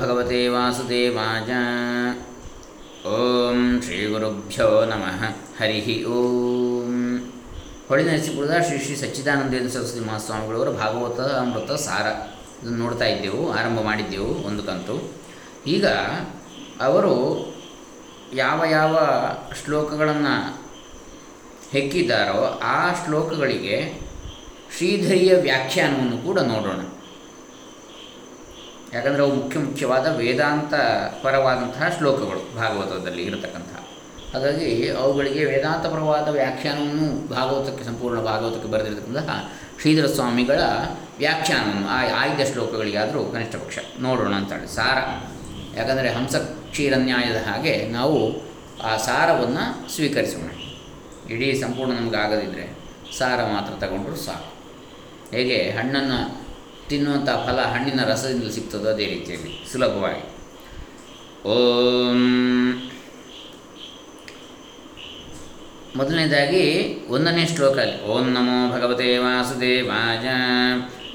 ಭಗವತೆ ವಾಸುದೇವಾಯ ಓಂ ಶ್ರೀ ಗುರುಭ್ಯೋ ನಮಃ ಹರಿ ಓಂ ಹೊಳೆನರಸೀಪುರದ ಶ್ರೀ ಶ್ರೀ ಸಚ್ಚಿದಾನಂದೇಂದ್ರ ಸರಸ್ವತಿ ಮಹಾಸ್ವಾಮಿಗಳವರು ಭಾಗವತ, ಅಮೃತ, ಸಾರ ಇದನ್ನು ನೋಡ್ತಾ ಇದ್ದೆವು, ಆರಂಭ ಮಾಡಿದ್ದೆವು ಒಂದು ಕಂತು. ಈಗ ಅವರು ಯಾವ ಯಾವ ಶ್ಲೋಕಗಳನ್ನು ಹೆಕ್ಕಿದ್ದಾರೋ ಆ ಶ್ಲೋಕಗಳಿಗೆ ಶ್ರೀಧರಿಯ ವ್ಯಾಖ್ಯಾನವನ್ನು ಕೂಡ ನೋಡೋಣ. ಯಾಕಂದರೆ ಅವು ಮುಖ್ಯ ಮುಖ್ಯವಾದ ವೇದಾಂತ ಪರವಾದಂತಹ ಶ್ಲೋಕಗಳು ಭಾಗವತದಲ್ಲಿ ಇರತಕ್ಕಂತಹ ಹಾಗಾಗಿ ಅವುಗಳಿಗೆ ವೇದಾಂತಪರವಾದ ವ್ಯಾಖ್ಯಾನವನ್ನು ಭಾಗವತಕ್ಕೆ ಸಂಪೂರ್ಣ ಭಾಗವತಕ್ಕೆ ಬರೆದಿರತಕ್ಕಂತಹ ಶ್ರೀಧರ ಸ್ವಾಮಿಗಳ ವ್ಯಾಖ್ಯಾನವನ್ನು ಆ ಆಯ್ದ ಶ್ಲೋಕಗಳಿಗಾದರೂ ಕನಿಷ್ಠ ಪಕ್ಷ ನೋಡೋಣ ಅಂತೇಳಿ. ಸಾರ. ಯಾಕಂದರೆ ಹಂಸ ಕ್ಷೀರನ್ಯಾಯದ ಹಾಗೆ ನಾವು ಆ ಸಾರವನ್ನು ಸ್ವೀಕರಿಸೋಣ. ಇಡೀ ಸಂಪೂರ್ಣ ನಮ್ಗೆ ಆಗದಿದ್ದರೆ ಸಾರ ಮಾತ್ರ ತಗೊಂಡ್ರು ಸಾಕು. ಹೇಗೆ ಹಣ್ಣನ್ನು ತಿನ್ನುವಂಥ ಫಲ ಹಣ್ಣಿನ ರಸದಿಂದ ಸಿಗ್ತದೋ ಅದೇ ರೀತಿಯಲ್ಲಿ, ಸುಲಭವಾಗಿ. ಓಂ. ಮೊದಲನೇದಾಗಿ ಒಂದನೇ ಶ್ಲೋಕ ಅಲ್ಲಿ ಓಂ ನಮೋ ಭಗವತೆ ವಾಸುದೇವಾಯ,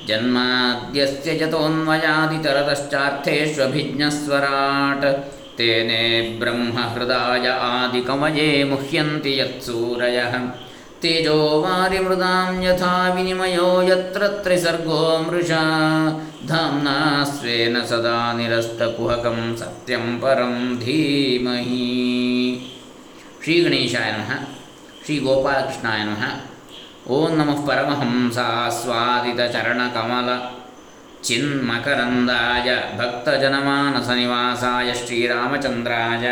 ಜನ್ಮಾದ್ಯಸ್ಯ ಜತೋನ್ಮಯಾದಿತರತಶ್ಚಾರ್ಥೇಷ್ವಭಿಜ್ಞಸ್ವರಾಟ್ ತೇನೆ ಬ್ರಹ್ಮಹೃದಾಯ ಆದಿಕಮಯೇ ಮುಹ್ಯಂತಿ ಯತ್ಸೂರಯಃ. ತೇಜೋ ವಾರಿಮೃದಾಂ ಯಥಾ ವಿನಿಮಯೋ ಯತ್ರ ತ್ರಿಸರ್ಗೋ ಮೃಷಾ ಧಾಮ್ನಾ ಸ್ವೇನ ಸದಾ ನಿರಸ್ತಕುಹಕಂ ಸತ್ಯಂ ಪರಂ ಧೀಮಹಿ ಶ್ರೀ ಗಣೇಶಾಯ ನಮಃ ಶ್ರೀ ಗೋಪಾಲಕೃಷ್ಣಾಯ ನಮಃ ಓಂ ನಮಃ ಪರಮಹಂಸಾಸ್ವಾದಿತಚರಣಕಮಲ ಚಿನ್ಮಕರಂದಾಯ ಭಕ್ತಜನಮಾನಸನಿವಾಸಾಯ ಶ್ರೀರಾಮಚಂದ್ರಾಯ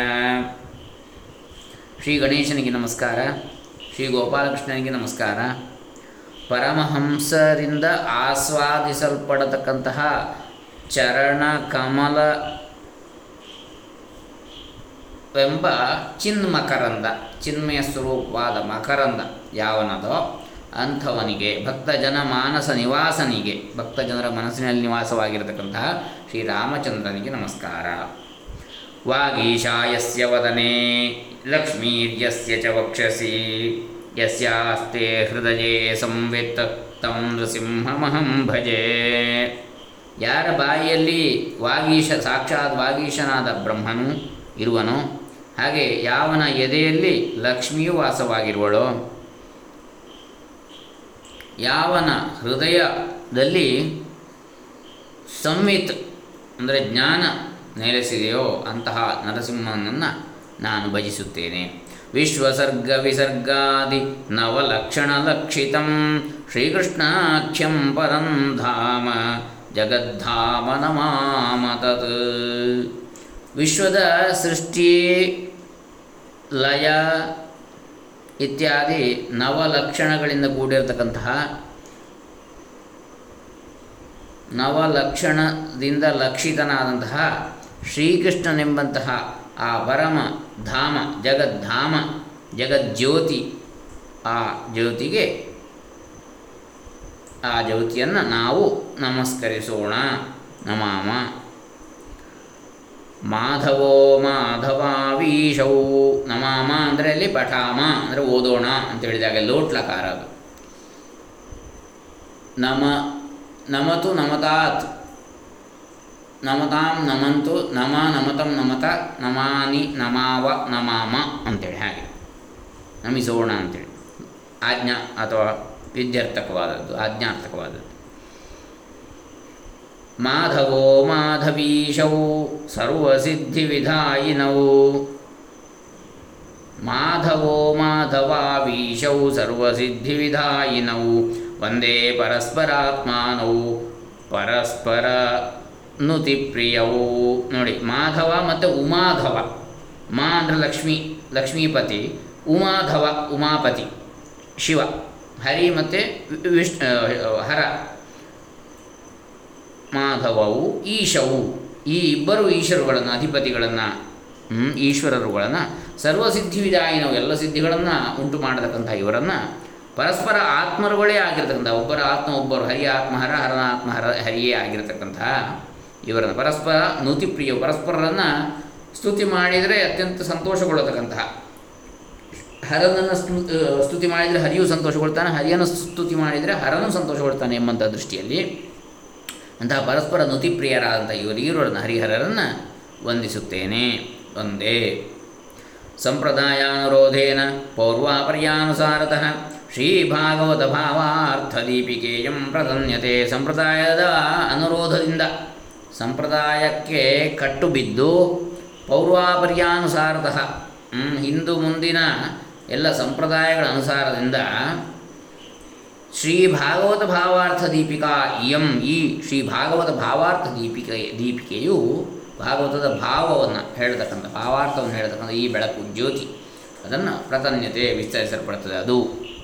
ಶ್ರೀ ಗೋಪಾಲಕೃಷ್ಣನಿಗೆ ನಮಸ್ಕಾರ. ಪರಮಹಂಸರಿಂದ ಆಸ್ವಾದಿಸಲ್ಪಡತಕ್ಕಂತಹ ಚರಣ ಕಮಲ ಎಂಬ ಚಿನ್ಮಕರಂದ, ಚಿನ್ಮಯ ಸ್ವರೂಪವಾದ ಮಕರಂದ ಯಾವನದೋ ಅಂಥವನಿಗೆ, ಭಕ್ತಜನ ಮಾನಸ ನಿವಾಸನಿಗೆ, ಭಕ್ತಜನರ ಮನಸ್ಸಿನಲ್ಲಿ ನಿವಾಸವಾಗಿರತಕ್ಕಂತಹ ಶ್ರೀರಾಮಚಂದ್ರನಿಗೆ ನಮಸ್ಕಾರ. ವಾಗೀಶಾಯಸ್ಯ ವದನೆ, ಲಕ್ಷ್ಮೀರ್ಯಸ್ಯ ಚ ವಕ್ಷಸಿ. ಯಸ್ಯಾಸ್ತೆ ಹೃದಯೇ ಸಂವಿತ್ ತಂ ನೃಸಿಂಹಮಹಂ ಭಜೆ ಯಾರ ಬಾಯಿಯಲ್ಲಿ ವಾಗೀಶ ಸಾಕ್ಷಾತ್ ವಾಗೀಶನಾದ ಬ್ರಹ್ಮನು ಇರುವನೋ. ಹಾಗೆ ಯಾವನ ಎದೆಯಲ್ಲಿ ಲಕ್ಷ್ಮಿಯು ವಾಸವಾಗಿರುವಳೋ? ಯಾವನ ಹೃದಯದಲ್ಲಿ ಸಂವಿತ್, ಅಂದರೆ ಜ್ಞಾನ ನೆಲೆಸಿದೆಯೋ ಅಂತಹ ನರಸಿಂಹನನ್ನು ನಾನು ಭಜಿಸುತ್ತೇನೆ. ವಿಸರ್ಗಾದಿ ನವಲಕ್ಷಣಲಕ್ಷಿತಂ ಶ್ರೀಕೃಷ್ಣಾಖ್ಯಂ ಪರಂ ಧಾಮ ಜಗದ್ಧಾಮ ನಮಾಮ ವಿಶ್ವದ ಸೃಷ್ಟಿ ಲಯ ಇತ್ಯಾದಿ ನವಲಕ್ಷಣಗಳಿಂದ ಕೂಡಿರತಕ್ಕಂತಹ ನವಲಕ್ಷಣದಿಂದ ಲಕ್ಷಿತನಾದಂತಹ ಶ್ರೀಕೃಷ್ಣನೆಂಬಂತಹ ಆ ಪರಮ ಧಾಮ ಜಗದ್ಧಾಮ ಜಗಜ್ಯೋತಿ ಆ ಜ್ಯೋತಿಗೆ ಆ ಜ್ಯೋತಿಯನ್ನು ನಾವು ನಮಸ್ಕರಿಸೋಣ. ನಮಾಮ. ಮಾಧವೋ ಮಾಧವಾವೀಶೌ. ನಮಾಮ ಅಂದರೆ ಅಲ್ಲಿ ಪಠಾಮ ಅಂದರೆ ಓದೋಣ ಅಂತ ಹೇಳಿದಾಗ ಲೋಟ್ಲಕಾರ ಅದು. ನಮ ನಮತು ನಮತಾತ್ ನಮತಾಂ ನಮಂತು ನಮ ನಮತಂ ನಮತ ನಮಾನಿ ನಮಾವ ನಮಾಮ ಅಂತೇಳಿ ಹಾಗೆ. ನಮಿಸೋಣ ಅಂತೇಳಿ. ಆಜ್ಞಾ ಅಥವಾ ವಿದ್ಯಾರ್ಥಕವಾದದ್ದು, ಆಜ್ಞಾರ್ಥಕವಾದದ್ದು. ಮಾಧವೋ ಮಾಧವೀಶೌ ಸರ್ವಸಿದ್ಧಿವಿಧಾಯಿನೌ ಮಾಧವೋ ಮಾಧವಾವೀಶೌ ಸರ್ವಸಿದ್ಧಿವಿಧಾಯಿನೌ ವಂದೇ ಪರಸ್ಪರಾತ್ಮಾನೌ ಪರಸ್ಪರ ನುತಿಪ್ರಿಯವು. ನೋಡಿ ಮಾಧವ ಮತ್ತು ಉಮಾಧವ ಮಾ ಅಂದರೆ ಲಕ್ಷ್ಮೀ, ಲಕ್ಷ್ಮೀಪತಿ ಉಮಾಧವ ಉಮಾಪತಿ, ಶಿವ, ಹರಿ ಮತ್ತು ವಿಷ್ಣು ಹರ. ಮಾಧವವು ಈಶವು. ಈ ಇಬ್ಬರು ಈಶ್ವರುಗಳನ್ನು, ಅಧಿಪತಿಗಳನ್ನು ಈಶ್ವರರುಗಳನ್ನು, ಸರ್ವಸಿದ್ಧಿವಿದಾಯಿನವು. ಎಲ್ಲ ಸಿದ್ಧಿಗಳನ್ನು ಉಂಟು ಮಾಡತಕ್ಕಂಥ ಇವರನ್ನು ಪರಸ್ಪರ ಆತ್ಮರುಗಳೇ ಆಗಿರತಕ್ಕಂಥ, ಒಬ್ಬರ ಆತ್ಮ ಒಬ್ಬರು ಹರಿಯ ಆತ್ಮ ಹರ ಹರನ ಆತ್ಮ ಹರ, ಹರಿಯೇ ಆಗಿರತಕ್ಕಂತಹ ಇವರನ್ನು ಪರಸ್ಪರ ನುತಿಪ್ರಿಯ ಪರಸ್ಪರರನ್ನು ಸ್ತುತಿ ಮಾಡಿದರೆ ಅತ್ಯಂತ ಸಂತೋಷಗೊಳ್ಳತಕ್ಕಂತಹ ಹರನನ್ನು ಸ್ತು ಸ್ತುತಿ ಮಾಡಿದರೆ ಹರಿಯು ಸಂತೋಷಗೊಳ್ತಾನೆ, ಹರಿಯನ್ನು ಸ್ತುತಿ ಮಾಡಿದರೆ ಹರನು ಸಂತೋಷಗೊಳ್ತಾನೆ ಎಂಬಂಥ ದೃಷ್ಟಿಯಲ್ಲಿ ಅಂತಹ ಪರಸ್ಪರ ನುತಿಪ್ರಿಯರಾದಂಥ ಇವರಿಗಿರುವರನ್ನು ಹರಿಹರರನ್ನು ವಂದಿಸುತ್ತೇನೆ. ಒಂದೇ. ಸಂಪ್ರದಾಯಾನುರೋಧೇನ ಪೌರ್ವಾಪರ್ಯಾನುಸಾರತಃ ಶ್ರೀ ಭಾಗವತ ಭಾವಾರ್ಥ ದೀಪಿಕೆಯಂ ಪ್ರಧನ್ಯತೆ ಸಂಪ್ರದಾಯದ ಅನುರೋಧದಿಂದ ಸಂಪ್ರದಾಯಕ್ಕೆ ಕಟ್ಟು ಬಿದ್ದು ಪೌರ್ವಾಪರ್ಯಾನುಸಾರತಃ ಹಿಂದೂ ಮುಂದಿನ ಎಲ್ಲ ಸಂಪ್ರದಾಯಗಳ ಅನುಸಾರದಿಂದ ಶ್ರೀ ಭಾಗವತ ಭಾವಾರ್ಥ ದೀಪಿಕಾ ಎಂ ಈ ಶ್ರೀ ಭಾಗವತ ಭಾವಾರ್ಥ ದೀಪಿಕೆ ದೀಪಿಕೆಯು ಭಾಗವತದ ಭಾವವನ್ನು ಹೇಳ್ತಕ್ಕಂಥ, ಭಾವಾರ್ಥವನ್ನು ಹೇಳ್ತಕ್ಕಂಥ ಈ ಬೆಳಕು ಜ್ಯೋತಿ. ಅದನ್ನು ಪ್ರತನ್ಯತೆ ವಿಸ್ತರಿಸಲ್ಪಡ್ತದೆ, ಅದು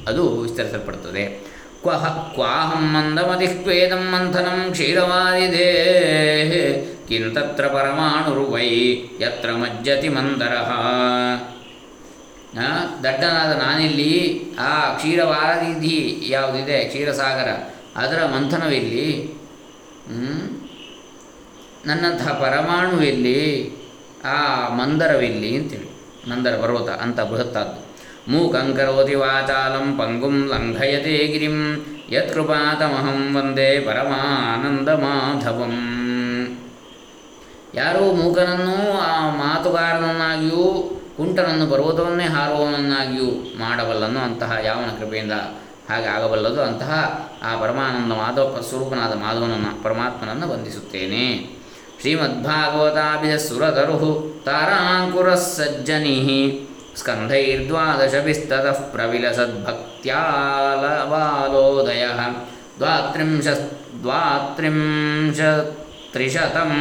ಅದು ವಿಸ್ತರಿಸಲ್ಪಡ್ತದೆ. ಕ್ವಹ ಕ್ವಾಹಂ ಮಂದಮತಿಹ್ವೇದಂ ಮಂಥನಂ ಕ್ಷೀರವಾದಿದೇ ಕಿಂತತ್ರ ಪರಮಾಣುರ್ವೈ ಯತ್ರ ಮಜ್ಜತಿ ಮಂದರಃ. ದಡ್ಡನಾದ ನಾನಿಲ್ಲಿ ಆ ಕ್ಷೀರವಾದಿಧಿ ಯಾವುದಿದೆ? ಕ್ಷೀರಸಾಗರ. ಅದರ ಮಂಥನವಿಲ್ಲಿ ನನ್ನಂತಹ ಪರಮಾಣುವಿಲ್ಲಿ ಆ ಮಂದರವಿಲ್ಲಿ ಅಂತೇಳಿ ಮಂದರ ಪರ್ವತ ಅಂತ ಬೃಹತ್ತಾದ್ದು. ಮೂಕಂಕರೋತಿ ವಾಚಾಲಂ ಪಂಗುಂ ಲಂಘಯತೆ ಗಿರಿಂ ಯತ್ಕೃಪಾತಮಹಂ ವಂದೇ ಪರಮಾನಂದ ಮಾಧವಂ ಯಾರೋ ಮೂಕನನ್ನು ಆ ಮಾತುಗಾರನನ್ನಾಗಿಯೂ, ಕುಂಟನನ್ನು ಪರ್ವತವನ್ನೇ ಹಾರುವವನನ್ನಾಗಿಯೂ ಮಾಡಬಲ್ಲನು ಅಂತಹ ಯಾವನ ಕೃಪೆಯಿಂದ ಹಾಗೆ ಆಗಬಲ್ಲದು. ಅಂತಹ ಆ ಪರಮಾನಂದ ಮಾಧವ ಸ್ವರೂಪನಾದ ಮಾಧವನನ್ನು, ಪರಮಾತ್ಮನನ್ನು ವಂದಿಸುತ್ತೇನೆ. ಶ್ರೀಮದ್ಭಾಗವತಾಭಿಜ ಸುರತರು ತಾರಾಂಕುರ ಸಜ್ಜನಿ ಸ್ಕಂಧೈರ್ದ್ವಾದಶಭಿಸ್ತತಃ ಪ್ರವಿಲಸದ್ಭಕ್ತ್ಯಾಲವಾಲೋದಯ ತ್ರಿಶತಂ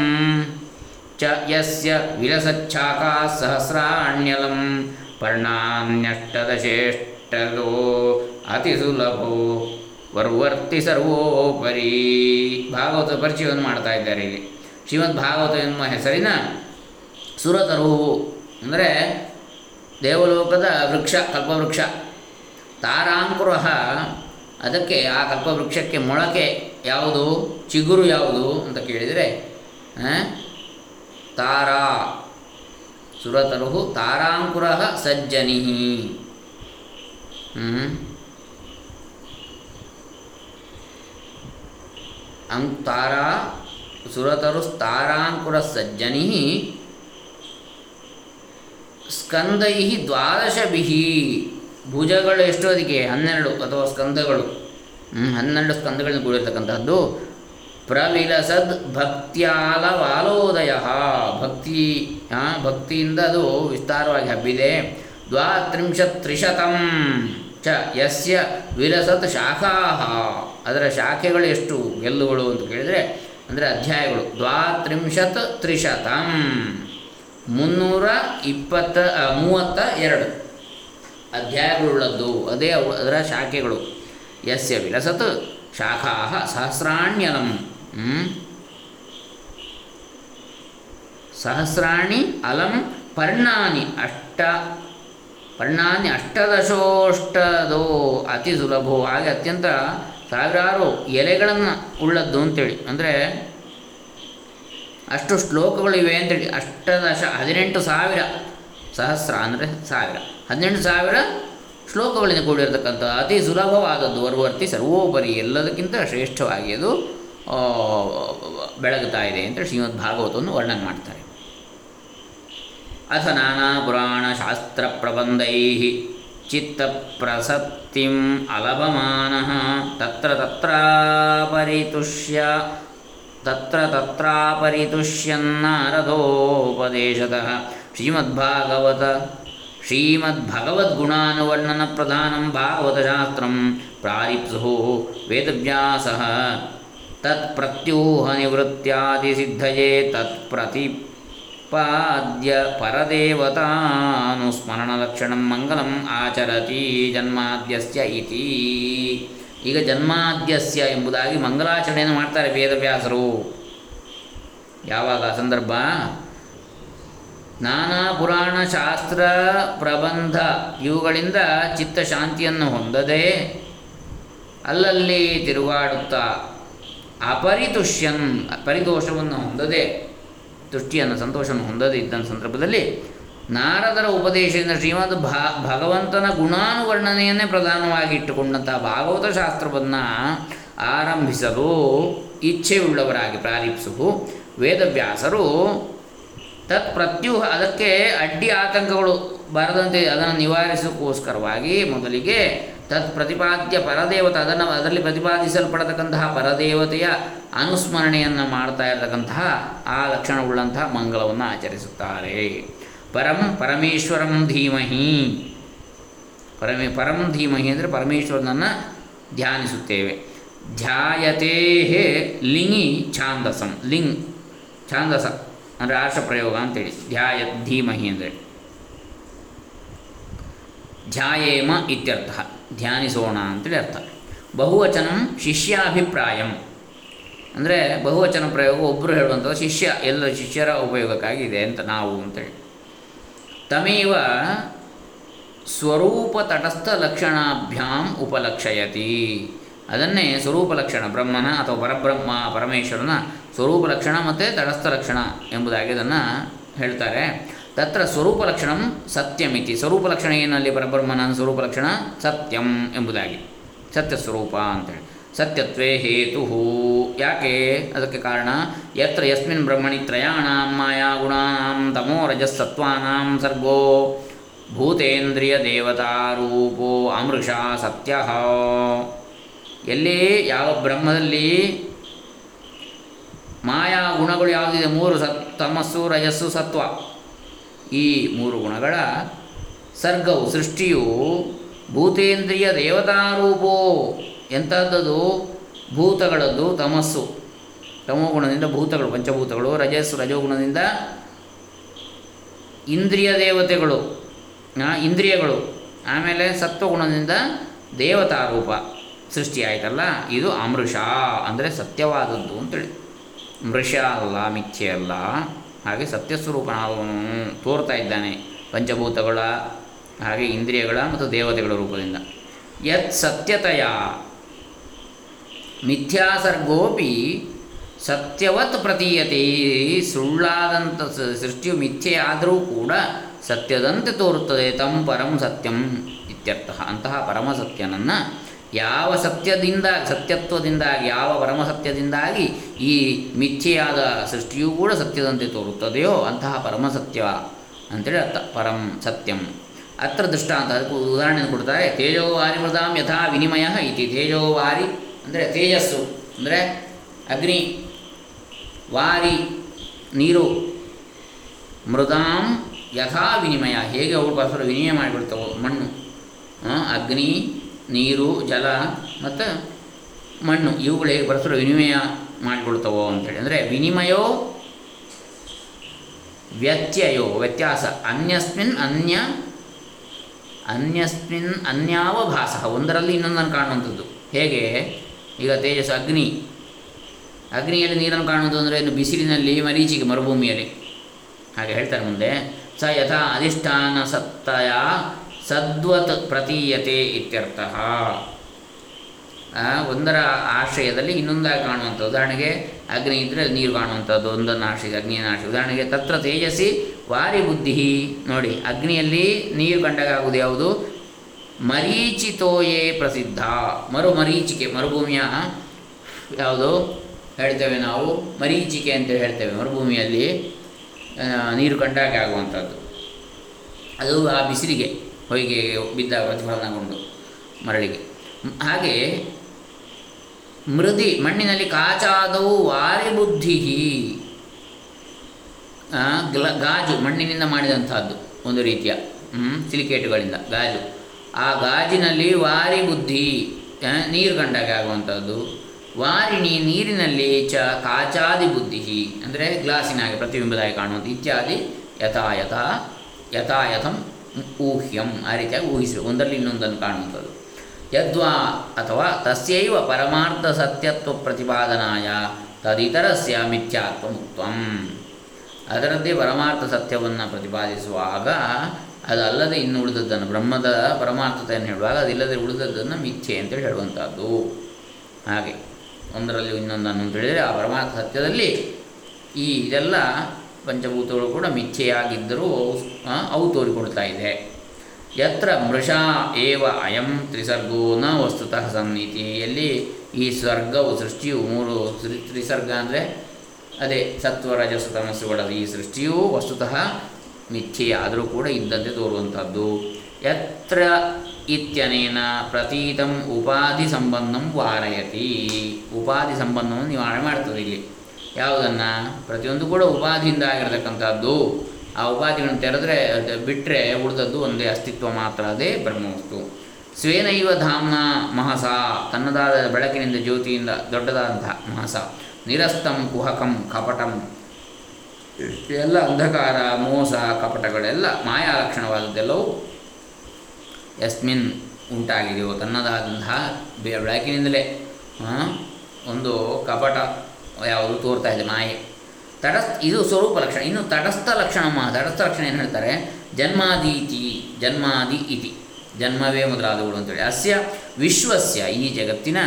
ಚ ಯಸ್ಯ ವಿಲಸಚ್ಛಾಕಾ ಸಹಸ್ರಾಣ್ಯಲಂ ಪರ್ಣಾನ್ಯಷ್ಟದಶೇಷ್ಟದೋ ಅತಿಸುಲಭೋ ವರ್ವರ್ತಿ ಸರ್ವೋಪರಿ ಭಾಗವತ ಪರಿಚಯವನ್ನು ಮಾಡ್ತಾ ಇದ್ದಾರೆ ಇಲ್ಲಿ. ಶ್ರೀಮದ್ ಭಾಗವತ ಎನ್ನುವ ಹೆಸರಿನ ಸುರತರು ಅಂದರೆ ದೇವಲೋಕದ ವೃಕ್ಷ, ಕಲ್ಪವೃಕ್ಷ. ತಾರಾಂಕುರ ಅದಕ್ಕೆ ಆ ಕಲ್ಪವೃಕ್ಷಕ್ಕೆ ಮೊಳಕೆ ಯಾವುದು? ಚಿಗುರು ಯಾವುದು ಅಂತ ಕೇಳಿದರೆ ತಾರಾ. ಸುರತರು ತಾರಾಂಕುರ ಸಜ್ಜನಿ ಅಂ ತಾರಾ ಸುರತರು ತಾರಾಂಕುರ ಸಜ್ಜನಿ ಸ್ಕಂದೈ ದ್ವಾದಶಭಿ ಭುಜಗಳು ಎಷ್ಟು ಅದಕ್ಕೆ ಹನ್ನೆರಡು ಅಥವಾ ಸ್ಕಂದಗಳು? ಹನ್ನೆರಡು ಸ್ಕಂದಗಳನ್ನು ಕೂಡಿರ್ತಕ್ಕಂಥದ್ದು ಪ್ರವಿಲಸದ್ ಭಕ್ತ್ಯಾಲವಾಲೋದಯ. ಭಕ್ತಿ ಭಕ್ತಿಯಿಂದ ಅದು ವಿಸ್ತಾರವಾಗಿ ಹಬ್ಬಿದೆ. ದ್ವಾತ್ರಿಂಶತ್ರಿಶತಂ ಚ, ಯಸ್ಯ ವಿಲಸತ್ ಶಾಖಾ. ಅದರ ಶಾಖೆಗಳು ಎಷ್ಟು? ಗೆಲ್ಲುಗಳು ಅಂತ ಕೇಳಿದರೆ, ಅಂದರೆ ಅಧ್ಯಾಯಗಳು. ದ್ವಾತ್ರಿಂಶತ್ ತ್ರಿಶತಂ ಮುನ್ನೂರ ಇಪ್ಪತ್ತ ಮೂವತ್ತ ಎರಡು. ಅಧ್ಯಾಯಗಳುಳ್ಳದ್ದು ಅದೇ ಅವು, ಅದರ ಶಾಖೆಗಳು. ಯಸ್ಯ ವಿಲಸತ್ ಶಾಖಾ ಸಹಸ್ರಾಣ್ಯಲಂ. ಸಹಸ್ರಾಣಿ ಅಲಂ ಪರ್ಣಾನಿ ಅಷ್ಟ, ಪರ್ಣಾನಿ ಅಷ್ಟದಶೋಷ್ಟದೋ ಅತಿ ಸುಲಭೋ. ಹಾಗೆ ಅತ್ಯಂತ ಸಾವಿರಾರು ಎಲೆಗಳನ್ನು ಉಳ್ಳದ್ದು ಅಂತೇಳಿ. ಅಂದರೆ ಅಷ್ಟು ಶ್ಲೋಕಗಳಿವೆ ಅಂತೇಳಿ. ಅಷ್ಟದಶ ಹದಿನೆಂಟು ಸಾವಿರ ಸಹಸ್ರ ಅಂದರೆ ಸಾವಿರ. ಹದಿನೆಂಟು ಸಾವಿರ ಶ್ಲೋಕಗಳಿಂದ ಕೂಡಿರತಕ್ಕಂಥ ಅತಿ ಸುಲಭವಾದದ್ದು ವರ್ವರ್ತಿ ಸರ್ವೋಪರಿ ಎಲ್ಲದಕ್ಕಿಂತ ಶ್ರೇಷ್ಠವಾಗಿ ಅದು ಬೆಳಗುತ್ತಾ ಇದೆ ಅಂತ ಶ್ರೀಮದ್ ಭಾಗವತವನ್ನು ವರ್ಣನೆ ಮಾಡ್ತಾರೆ. ಅಥ ನಾನಾ ಪುರಾಣ ಶಾಸ್ತ್ರ ಪ್ರಬಂಧೈ ಚಿತ್ತ ಪ್ರಸಕ್ತಿಂ ಅಲಭಮಾನ ತತ್ರ ತತ್ರ ಪರಿತುಷ್ಯ ತತ್ರ ತತ್ರಾಪರಿತುಷ್ಯನ್ನಾರದೋಪದೇಶತಃ ಶ್ರೀಮದ್ಭಾಗವತ ಶ್ರೀಮದ್ಭಗವದ್ಗುಣಾನುವರ್ಣನ ಶ್ರೀಮದ್ಭಗವದ್ಗುಣಾನುವರ್ಣನಪ್ರಧಾनं ಭಾಗವತಶಾಸ್ತ್ರಂ ಪ್ರಾರಿಪ್ಸು ವೇದವ್ಯಾಸः ತತ್ಪ್ರತ್ಯೂಹನಿವೃತ್ತ್ಯಾದಿಸಿದ್ಧಯೇ ತತ್ಪ್ರತಿಪಾದ್ಯ ಪರದೇವತಾನುಸ್ಮರಣಲಕ್ಷಣಂ ಮಂಗಲಂ ಆಚರತಿ ಜನ್ಮಾದ್ಯಸ್ಯ ಇತಿ ಈಗ ಜನ್ಮಾದ್ಯಸ್ಯ ಎಂಬುದಾಗಿ ಮಂಗಲಾಚರಣೆಯನ್ನು ಮಾಡ್ತಾರೆ ವೇದವ್ಯಾಸರು. ಯಾವಾಗ? ಸಂದರ್ಭ? ನಾನಾ ಪುರಾಣ ಶಾಸ್ತ್ರ ಪ್ರಬಂಧ ಇವುಗಳಿಂದ ಚಿತ್ತ ಶಾಂತಿಯನ್ನು ಹೊಂದದೆ ಅಲ್ಲಲ್ಲಿ ತಿರುಗಾಡುತ್ತಾ ಅಪರಿತುಷ್ಯನ್ ಪರಿದೋಷವನ್ನು ಹೊಂದದೆ, ತುಷ್ಟಿಯನ್ನು, ಸಂತೋಷವನ್ನು ಹೊಂದದೆ ಇದ್ದ ಸಂದರ್ಭದಲ್ಲಿ ನಾರದರ ಉಪದೇಶದಿಂದ ಶ್ರೀಮದ್ ಭಾ, ಭಗವಂತನ ಗುಣಾನುವರ್ಣನೆಯನ್ನೇ ಪ್ರಧಾನವಾಗಿ ಇಟ್ಟುಕೊಂಡಂತಹ ಭಾಗವತ ಶಾಸ್ತ್ರವನ್ನು ಆರಂಭಿಸಲು ಇಚ್ಛೆಯುಳ್ಳವರಾಗಿ ಪ್ರಾರಂಭಿಸಲು ವೇದವ್ಯಾಸರು ತತ್ ಪ್ರತ್ಯೂಹ ಅದಕ್ಕೆ ಅಡ್ಡಿ ಆತಂಕಗಳು ಬರದಂತೆ ಅದನ್ನು ನಿವಾರಿಸೋಕ್ಕೋಸ್ಕರವಾಗಿ ಮೊದಲಿಗೆ ತತ್ ಪ್ರತಿಪಾದ್ಯ ಪರದೇವತೆ, ಅದನ್ನು ಅದರಲ್ಲಿ ಪ್ರತಿಪಾದಿಸಲ್ಪಡತಕ್ಕಂತಹ ಪರದೇವತೆಯ ಅನುಸ್ಮರಣೆಯನ್ನು ಮಾಡ್ತಾ ಇರತಕ್ಕಂತಹ ಆ ಲಕ್ಷಣವುಳ್ಳಂತಹ ಮಂಗಲವನ್ನು ಆಚರಿಸುತ್ತಾರೆ. ಪರಂ ಪರಮೇಶ್ವರಂ ಧೀಮಹಿ. ಪರಮೇ ಪರಂ ಧೀಮಹಿ ಅಂದರೆ ಪರಮೇಶ್ವರನನ್ನು ಧ್ಯಾನಿಸುತ್ತೇವೆ. ಧ್ಯಾಯತೇ ಲಿಂಗಿ ಛಾಂದಸಂ. ಲಿಂಗ್, ಛಾಂದಸ ಅಂದರೆ ಆರ್ಷ ಪ್ರಯೋಗ ಅಂತೇಳಿ. ಧ್ಯಾಯ ಧೀಮಹಿ ಅಂದರೆ. ಧ್ಯಾಯೇಮ ಇತ್ಯರ್ಥ. ಧ್ಯಾನಿಸೋಣ ಅಂತೇಳಿ ಅರ್ಥ. ಬಹುವಚನ ಶಿಷ್ಯಾಭಿಪ್ರಾಯಂ. ಅಂದರೆ ಬಹುವಚನ ಪ್ರಯೋಗ ಒಬ್ಬರು ಹೇಳುವಂಥದ್ದು ಶಿಷ್ಯ, ಎಲ್ಲ ಶಿಷ್ಯರ ಉಪಯೋಗಕ್ಕಾಗಿದೆ ಅಂತ ನಾವು ಅಂತೇಳಿ. ತಮೇವ ಸ್ವರೂಪ ತಟಸ್ಥ ಲಕ್ಷಣಾಭ್ಯಾಂ ಉಪಲಕ್ಷಯತಿ ಅದನ್ನೇ ಸ್ವರೂಪ ಲಕ್ಷಣ ಬ್ರಹ್ಮನ ಅಥವಾ ಪರಬ್ರಹ್ಮ, ಪರಮೇಶ್ವರನ ಸ್ವರೂಪ ಲಕ್ಷಣ ಮತ್ತು ತಟಸ್ಥ ಲಕ್ಷಣ ಎಂಬುದಾಗಿ ಅದನ್ನು ಹೇಳ್ತಾರೆ. ತತ್ರ ಸ್ವರೂಪ ಲಕ್ಷಣ ಸತ್ಯಮಿತಿ. ಸ್ವರೂಪ ಲಕ್ಷಣ ಏನಲ್ಲಿ? ಪರಬ್ರಹ್ಮನ ಸ್ವರೂಪ ಲಕ್ಷಣ ಸತ್ಯಂ ಎಂಬುದಾಗಿ. ಸತ್ಯ ಸ್ವರೂಪ ಅಂತೇಳಿ ಸತ್ಯತ್ವೇ ಹೇತು ಯಾಕೆ? ಅದಕ್ಕೆ ಕಾರಣ, ಯತ್ರ ಯಸ್ಮಿನ್ ಬ್ರಹ್ಮಣಿ ತ್ರಯಾಣಾಂ ಮಾಯಾ ಗುಣಾಂ ತಮೋ ರಜಸ್ಸತ್ವಾನಾಂ ಸರ್ಗೋ ಭೂತೇಂದ್ರಿಯ ದೇವತಾರೂಪೋ ಅಮೃಷ ಸತ್ಯ. ಎಲ್ಲಿ ಯಾವ ಬ್ರಹ್ಮದಲ್ಲಿ ಮಾಯಾ ಗುಣಗಳು ಯಾವುದಿದೆ? ಮೂರು ಸತ್, ತಮಸ್ಸು, ರಜಸ್ಸು, ಸತ್ವ. ಈ ಮೂರು ಗುಣಗಳ ಸರ್ಗವು, ಸೃಷ್ಟಿಯು ಭೂತೇಂದ್ರಿಯ ದೇವತಾರೂಪೋ ಎಂಥದ್ದದು ಭೂತಗಳದ್ದು ತಮಸ್ಸು. ತಮೋಗುಣದಿಂದ ಭೂತಗಳು, ಪಂಚಭೂತಗಳು, ರಜಸ್ಸು ರಜೋಗುಣದಿಂದ ಇಂದ್ರಿಯ ದೇವತೆಗಳು ಇಂದ್ರಿಯಗಳು. ಆಮೇಲೆ ಸತ್ವಗುಣದಿಂದ ದೇವತಾರೂಪ ಸೃಷ್ಟಿಯಾಯಿತಲ್ಲ ಇದು ಅಮೃಷ ಅಂದರೆ ಸತ್ಯವಾದದ್ದು ಅಂತೇಳಿ. ಮೃಷ ಅಲ್ಲ, ಮಿಥ್ಯೆ ಅಲ್ಲ. ಹಾಗೆ ಸತ್ಯಸ್ವರೂಪನಾದವನು ತೋರ್ತಾ ಇದ್ದಾನೆ ಪಂಚಭೂತಗಳ, ಹಾಗೆ ಇಂದ್ರಿಯಗಳ ಮತ್ತು ದೇವತೆಗಳ ರೂಪದಿಂದ. ಯತ್ ಸತ್ಯತೆಯ ಮಿಥ್ಯಾಸರ್ಗೋಪಿ ಸತ್ಯವತ್ ಪ್ರತೀಯತೆ. ಸುಳ್ಳಾದಂಥ ಸೃಷ್ಟಿಯು ಮಿಥ್ಯೆಯಾದರೂ ಕೂಡ ಸತ್ಯದಂತೆ ತೋರುತ್ತದೆ. ತಂ ಪರಂ ಸತ್ಯಂ ಇತ್ಯರ್ಥ. ಅಂತಹ ಪರಮಸತ್ಯನನ್ನು ಯಾವ ಸತ್ಯದಿಂದ, ಸತ್ಯತ್ವದಿಂದಾಗಿ, ಯಾವ ಪರಮಸತ್ಯದಿಂದಾಗಿ ಈ ಮಿಥ್ಯೆಯಾದ ಸೃಷ್ಟಿಯೂ ಕೂಡ ಸತ್ಯದಂತೆ ತೋರುತ್ತದೆಯೋ ಅಂತಹ ಪರಮಸತ್ಯ ಅಂತೇಳಿ ಅರ್ಥ. ಪರಂ ಸತ್ಯಂ. ಅತ್ರ ದೃಷ್ಟಾಂತ. ಅದಕ್ಕೆ ಉದಾಹರಣೆಯನ್ನು ಕೊಡ್ತಾರೆ. ತೇಜೋವಾರಿ ಮೃದಾಂ ಯಥಾ ವಿನಿಮಯ ಇತಿ. ತೇಜೋವಾರಿ ಅಂದರೆ ತೇಜಸ್ಸು, ಅಂದರೆ ಅಗ್ನಿ, ವಾರಿ, ನೀರು, ಮೃದಾಂ ಯಥಾ ವಿನಿಮಯ. ಹೇಗೆ ಅವು ಪರಸ್ಪರ ವಿನಿಮಯ ಮಾಡಿಬಿಡ್ತವೋ ಮಣ್ಣು. ಅಗ್ನಿ, ನೀರು, ಜಲ ಮತ್ತು ಮಣ್ಣು. ಇವುಗಳು ಹೇಗೆ ಪರಸ್ಪರ ವಿನಿಮಯ ಮಾಡಿಕೊಳ್ತವೋ ಅಂತೇಳಿ. ಅಂದರೆ ವಿನಿಮಯೋ ವ್ಯತ್ಯಯೋ, ವ್ಯತ್ಯಾಸ. ಅನ್ಯಸ್ಮಿನ್ ಅನ್ಯ, ಅನ್ಯಸ್ಮಿನ್ ಅನ್ಯಾವ ಭಾಸ ಒಂದರಲ್ಲಿ ಇನ್ನೊಂದನ್ನು ಕಾಣುವಂಥದ್ದು. ಹೇಗೆ? ಈಗ ತೇಜಸ್, ಅಗ್ನಿ. ಅಗ್ನಿಯಲ್ಲಿ ನೀರನ್ನು ಕಾಣುವುದು ಅಂದರೆ ಇನ್ನು ಬಿಸಿಲಿನಲ್ಲಿ ಮರೀಚಿಗೆ, ಮರುಭೂಮಿಯಲ್ಲಿ. ಹಾಗೆ ಹೇಳ್ತಾರೆ ಮುಂದೆ. ಸ ಯಥಾ ಅಧಿಷ್ಠಾನ ಸತ್ತಯ ಸದ್ವತ್ ಪ್ರತೀಯತೆ ಇತ್ಯರ್ಥ. ಒಂದರ ಆಶ್ರಯದಲ್ಲಿ ಇನ್ನೊಂದಾಗಿ ಕಾಣುವಂಥ ಉದಾಹರಣೆಗೆ, ಅಗ್ನಿ ಇದ್ದರೆ ನೀರು ಕಾಣುವಂಥದ್ದು. ಒಂದನ್ನು ಆಶ್ರಯ ಅಗ್ನಿಯನ್ನು ಆಶ್ರಯ ಉದಾಹರಣೆಗೆ, ತತ್ರ ತೇಜಸ್ಸಿ ವಾರಿ ಬುದ್ಧಿ ನೋಡಿ, ಅಗ್ನಿಯಲ್ಲಿ ನೀರು ಕಂಡಾಗುವುದು ಯಾವುದು? ಮರೀಚಿತೋಯೇ ಪ್ರಸಿದ್ಧ. ಮರು ಮರೀಚಿಕೆ, ಮರುಭೂಮಿಯ ಯಾವುದು? ಹೇಳ್ತೇವೆ ನಾವು ಮರೀಚಿಕೆ ಅಂತ ಹೇಳ್ತೇವೆ ಮರುಭೂಮಿಯಲ್ಲಿ ನೀರು ಕಂಡಾಗೆ ಆಗುವಂಥದ್ದು. ಅದು ಆ ಬಿಸಿಲಿಗೆ, ಹೊಯ್ಗೆ ಬಿದ್ದ ಪ್ರತಿಫಲನಗೊಂಡು ಮರಳಿಗೆ. ಹಾಗೆ ಮೃದಿ, ಮಣ್ಣಿನಲ್ಲಿ ಕಾಚಾದವು ವಾರಿ ಬುದ್ಧಿ ಗ್ಲ, ಗಾಜು ಮಣ್ಣಿನಿಂದ ಮಾಡಿದಂಥದ್ದು, ಒಂದು ರೀತಿಯ ಸಿಲಿಕೇಟುಗಳಿಂದ, ಗಾಜು. ಆ ಗಾಜಿನಲ್ಲಿ ವಾರಿ ಬುದ್ಧಿ ನೀರು ಕಂಡಾಗ ಆಗುವಂಥದ್ದು. ವಾರಿಣಿ ನೀರಿನಲ್ಲಿ ಚ ಕಾಚಾದಿ ಬುದ್ಧಿ ಅಂದರೆ ಗ್ಲಾಸಿನಾಗೆ ಪ್ರತಿಬಿಂಬದಾಗಿ ಕಾಣುವಂಥ ಇತ್ಯಾದಿ. ಯಥಾಯಥ ಯಥಾಯಥಂ ಊಹ್ಯಂ, ಆ ರೀತಿಯಾಗಿ ಊಹಿಸಿ ಒಂದರಲ್ಲಿ ಇನ್ನೊಂದನ್ನು ಕಾಣುವಂಥದ್ದು. ಯದ್ವಾ ಅಥವಾ ತಸ್ಯೈವ ಪರಮಾರ್ಥ ಸತ್ಯತ್ವ ಪ್ರತಿಪಾದನಾಯ, ತದಿತರಸ್ಯ ಮಿಥ್ಯಾತ್ವ ಮುಕ್ತಂ ಅದರಂತೆ ಪರಮಾರ್ಥ ಸತ್ಯವನ್ನು ಪ್ರತಿಪಾದಿಸುವಾಗ ಅದಲ್ಲದೆ ಇನ್ನು ಉಳಿದದ್ದನ್ನು ಬ್ರಹ್ಮದ ಪರಮಾರ್ಥತೆಯನ್ನು ಹೇಳುವಾಗ ಅದಿಲ್ಲದೆ ಉಳಿದದ್ದನ್ನು ಮಿಥ್ಯೆ ಅಂತೇಳಿ ಹೇಳುವಂಥದ್ದು. ಹಾಗೆ ಒಂದರಲ್ಲಿ ಇನ್ನೊಂದನ್ನು ಅಂತ ಹೇಳಿದರೆ ಆ ಪರಮಾರ್ಥ ಸತ್ಯದಲ್ಲಿ ಈ ಇದೆಲ್ಲ ಪಂಚಭೂತಗಳು ಕೂಡ ಮಿಥ್ಯೆಯಾಗಿದ್ದರೂ ಅವು ತೋರಿಕೊಡ್ತಾ ಇದೆ. ಯತ್ರ ಮೃಷಾ ಏವ ಅಯಂ ತ್ರಿಸರ್ಗೋ ನ ವಸ್ತುತಃ ಸನ್ನಿತಿಯಲ್ಲಿ ಈ ಸ್ವರ್ಗವು ಸೃಷ್ಟಿಯು ಮೂರು ತ್ರಿಸರ್ಗ ಅಂದರೆ ಅದೇ ಸತ್ವ ರಜಸ ತಮಸ್ಸುಗಳ ಈ ಸೃಷ್ಟಿಯು ವಸ್ತುತಃ ಮಿಥ್ಯೆ ಆದರೂ ಕೂಡ ಇದ್ದಂತೆ ತೋರುವಂಥದ್ದು. ಯತ್ರ ಇತ್ಯನೇನ ಪ್ರತೀತಂ ಉಪಾಧಿ ಸಂಬಂಧಂ ವಾರಯತಿ. ಉಪಾಧಿ ಸಂಬಂಧವನ್ನು ನಿವಾರಣೆ ಮಾಡ್ತದೆ ಇಲ್ಲಿ. ಯಾವುದನ್ನು? ಪ್ರತಿಯೊಂದು ಕೂಡ ಉಪಾಧಿಯಿಂದ ಆಗಿರತಕ್ಕಂಥದ್ದು. ಆ ಉಪಾಧಿಗಳನ್ನು ತೆರೆದ್ರೆ ಬಿಟ್ಟರೆ ಉಳಿದದ್ದು ಒಂದೇ ಅಸ್ತಿತ್ವ ಮಾತ್ರ, ಅದೇ ಬ್ರಹ್ಮವಸ್ತು. ಸ್ವೇನೈವ ಧಾಮ್ನ ಮಹಸ, ತನ್ನದಾದ ಬೆಳಕಿನಿಂದ ಜ್ಯೋತಿಯಿಂದ ದೊಡ್ಡದಾದಂತಹ ಮಹಸ. ನಿರಸ್ತಂ ಕುಹಕಂ ಕಪಟಂ. ಎಲ್ಲ ಅಂಧಕಾರ, ಮೋಸ, ಕಪಟಗಳೆಲ್ಲ ಮಾಯಾ ಲಕ್ಷಣವಾದದ್ದೆಲ್ಲವೂ ಯಸ್ಮಿನ್ ಉಂಟಾಗಿದೆಯೋ ತನ್ನದಾದಂತಹ ಬೆಳಕಿನಿಂದಲೇ ಒಂದು ಕಪಟ ಯಾವುದು ತೋರ್ತಾ ಇದೆ ಮಾಯೆ. ತಟಸ್ಥ, ಇದು ಸ್ವರೂಪ ಲಕ್ಷಣ. ಇನ್ನು ತಟಸ್ಥ ಲಕ್ಷಣ ಮಾ, ತಟಸ್ಥ ಲಕ್ಷಣ ಏನು ಹೇಳ್ತಾರೆ? ಜನ್ಮಾದೀತಿ, ಜನ್ಮಾದಿ ಇತಿ. ಜನ್ಮವೇ ಮೊದಲಾದವುಗಳು ಅಂತೇಳಿ. ಅಸ್ಯ ವಿಶ್ವಸ್ಯ, ಈ ಜಗತ್ತಿನ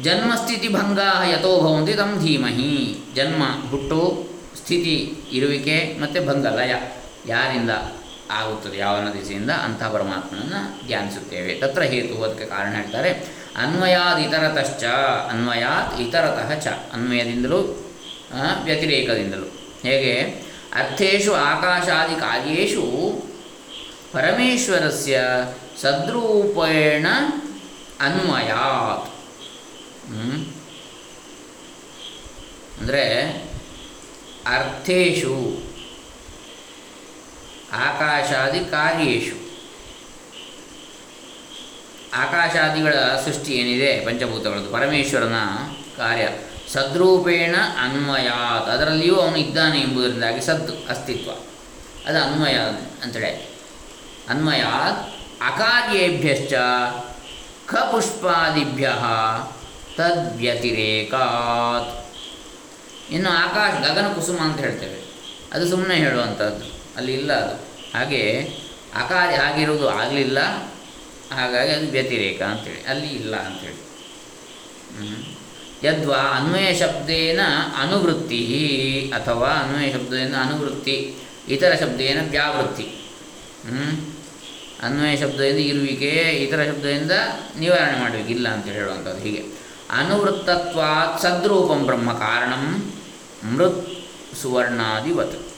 ಜನ್ಮಸ್ಥಿತಿ ಭಂಗ ಯಥೋ ಭವಂತಿ ತಂ ಧೀಮಹಿ. ಜನ್ಮ ಹುಟ್ಟು ಸ್ಥಿತಿ ಇರುವಿಕೆ ಮತ್ತು ಭಂಗ ಲಯ. ಯಾರಿಂದ ಆಗುತ್ತದೆ? ಯಾವ ದಿಸೆಯಿಂದ ಅಂಥ ಪರಮಾತ್ಮನನ್ನು ಧ್ಯಾನಿಸುತ್ತೇವೆ. ತತ್ರ ಹೇತು ಅದಕ್ಕೆ ಕಾರಣ ಹೇಳ್ತಾರೆ, ಅನ್ವಯಾದ್ ಇತರತಶ್ಚ. ಅನ್ವಯಾತ್ ಇತರತಃ ಚ. ಅನ್ವಯದಿಂದಲೂ ವ್ಯತಿರೇಕದಿಂದಲೂ. ಹೇಗೆ? ಅರ್ಥೇಶು ಆಕಾಶಾದಿ ಕಾರ್ಯು ಪರಮೇಶ್ವರಸ್ಯ ಸದ್ರೂಪೇಣ ಅನ್ವಯಾತ್. ಅಂದರೆ ಅರ್ಥೇಶು ಆಕಾಶಾದಿ ಕಾರ್ಯೇಶು ಆಕಾಶಾದಿಗಳ ಸೃಷ್ಟಿ ಏನಿದೆ? ಪಂಚಭೂತಗಳದ್ದು. ಪರಮೇಶ್ವರನ ಕಾರ್ಯ. ಸದ್ರೂಪೇಣ ಅನ್ವಯಾತ್. ಅದರಲ್ಲಿಯೂ ಅವನು ಇದ್ದಾನೆ ಎಂಬುದರಿಂದಾಗಿ ಸದ್ ಅಸ್ತಿತ್ವ. ಅದು ಅನ್ವಯ ಅಂತೇಳಿ. ಅನ್ವಯಾತ್ ಅಕಾರ್ಯೇಭ್ಯಶ್ಚ ಖಪುಷ್ಪಾದಿಭ್ಯ ತದ್ವ್ಯತಿರೇಕಾತ್. ಇನ್ನು ಆಕಾಶ, ಗಗನ ಕುಸುಮ ಅಂತ ಹೇಳ್ತೇವೆ. ಅದು ಸುಮ್ಮನೆ ಹೇಳುವಂಥದ್ದು. ಅಲ್ಲಿ ಇಲ್ಲ ಅದು. ಹಾಗೆ ಆಕಾಶ ಆಗಿರುವುದು ಆಗಲಿಲ್ಲ. ಹಾಗಾಗಿ ಅದು ವ್ಯತಿರೇಕ ಅಂತೇಳಿ. ಅಲ್ಲಿ ಇಲ್ಲ ಅಂಥೇಳಿ. ಯದ್ವಾ ಅನ್ವಯ ಶಬ್ದೇನ ಅನುವೃತ್ತಿ ಅಥವಾ ಅನ್ವಯ ಶಬ್ದದಿಂದ ಅನುವೃತ್ತಿ, ಇತರ ಶಬ್ದೇನ ವ್ಯಾವೃತ್ತಿ? ಅನ್ವಯ ಶಬ್ದದಿಂದ ಇರುವಿಕೆ, ಇತರ ಶಬ್ದದಿಂದ ನಿವಾರಣೆ ಮಾಡಬೇಕಿಲ್ಲ ಅಂತ ಹೇಳುವಂಥದ್ದು ಹೀಗೆ. ಅನುವೃತ್ತತ್ವಾತ್ ಸದ್ರೂಪಂ ಬ್ರಹ್ಮ ಕಾರಣಂ ಮೃತ್ ಸುವರ್ಣಾದಿವತ್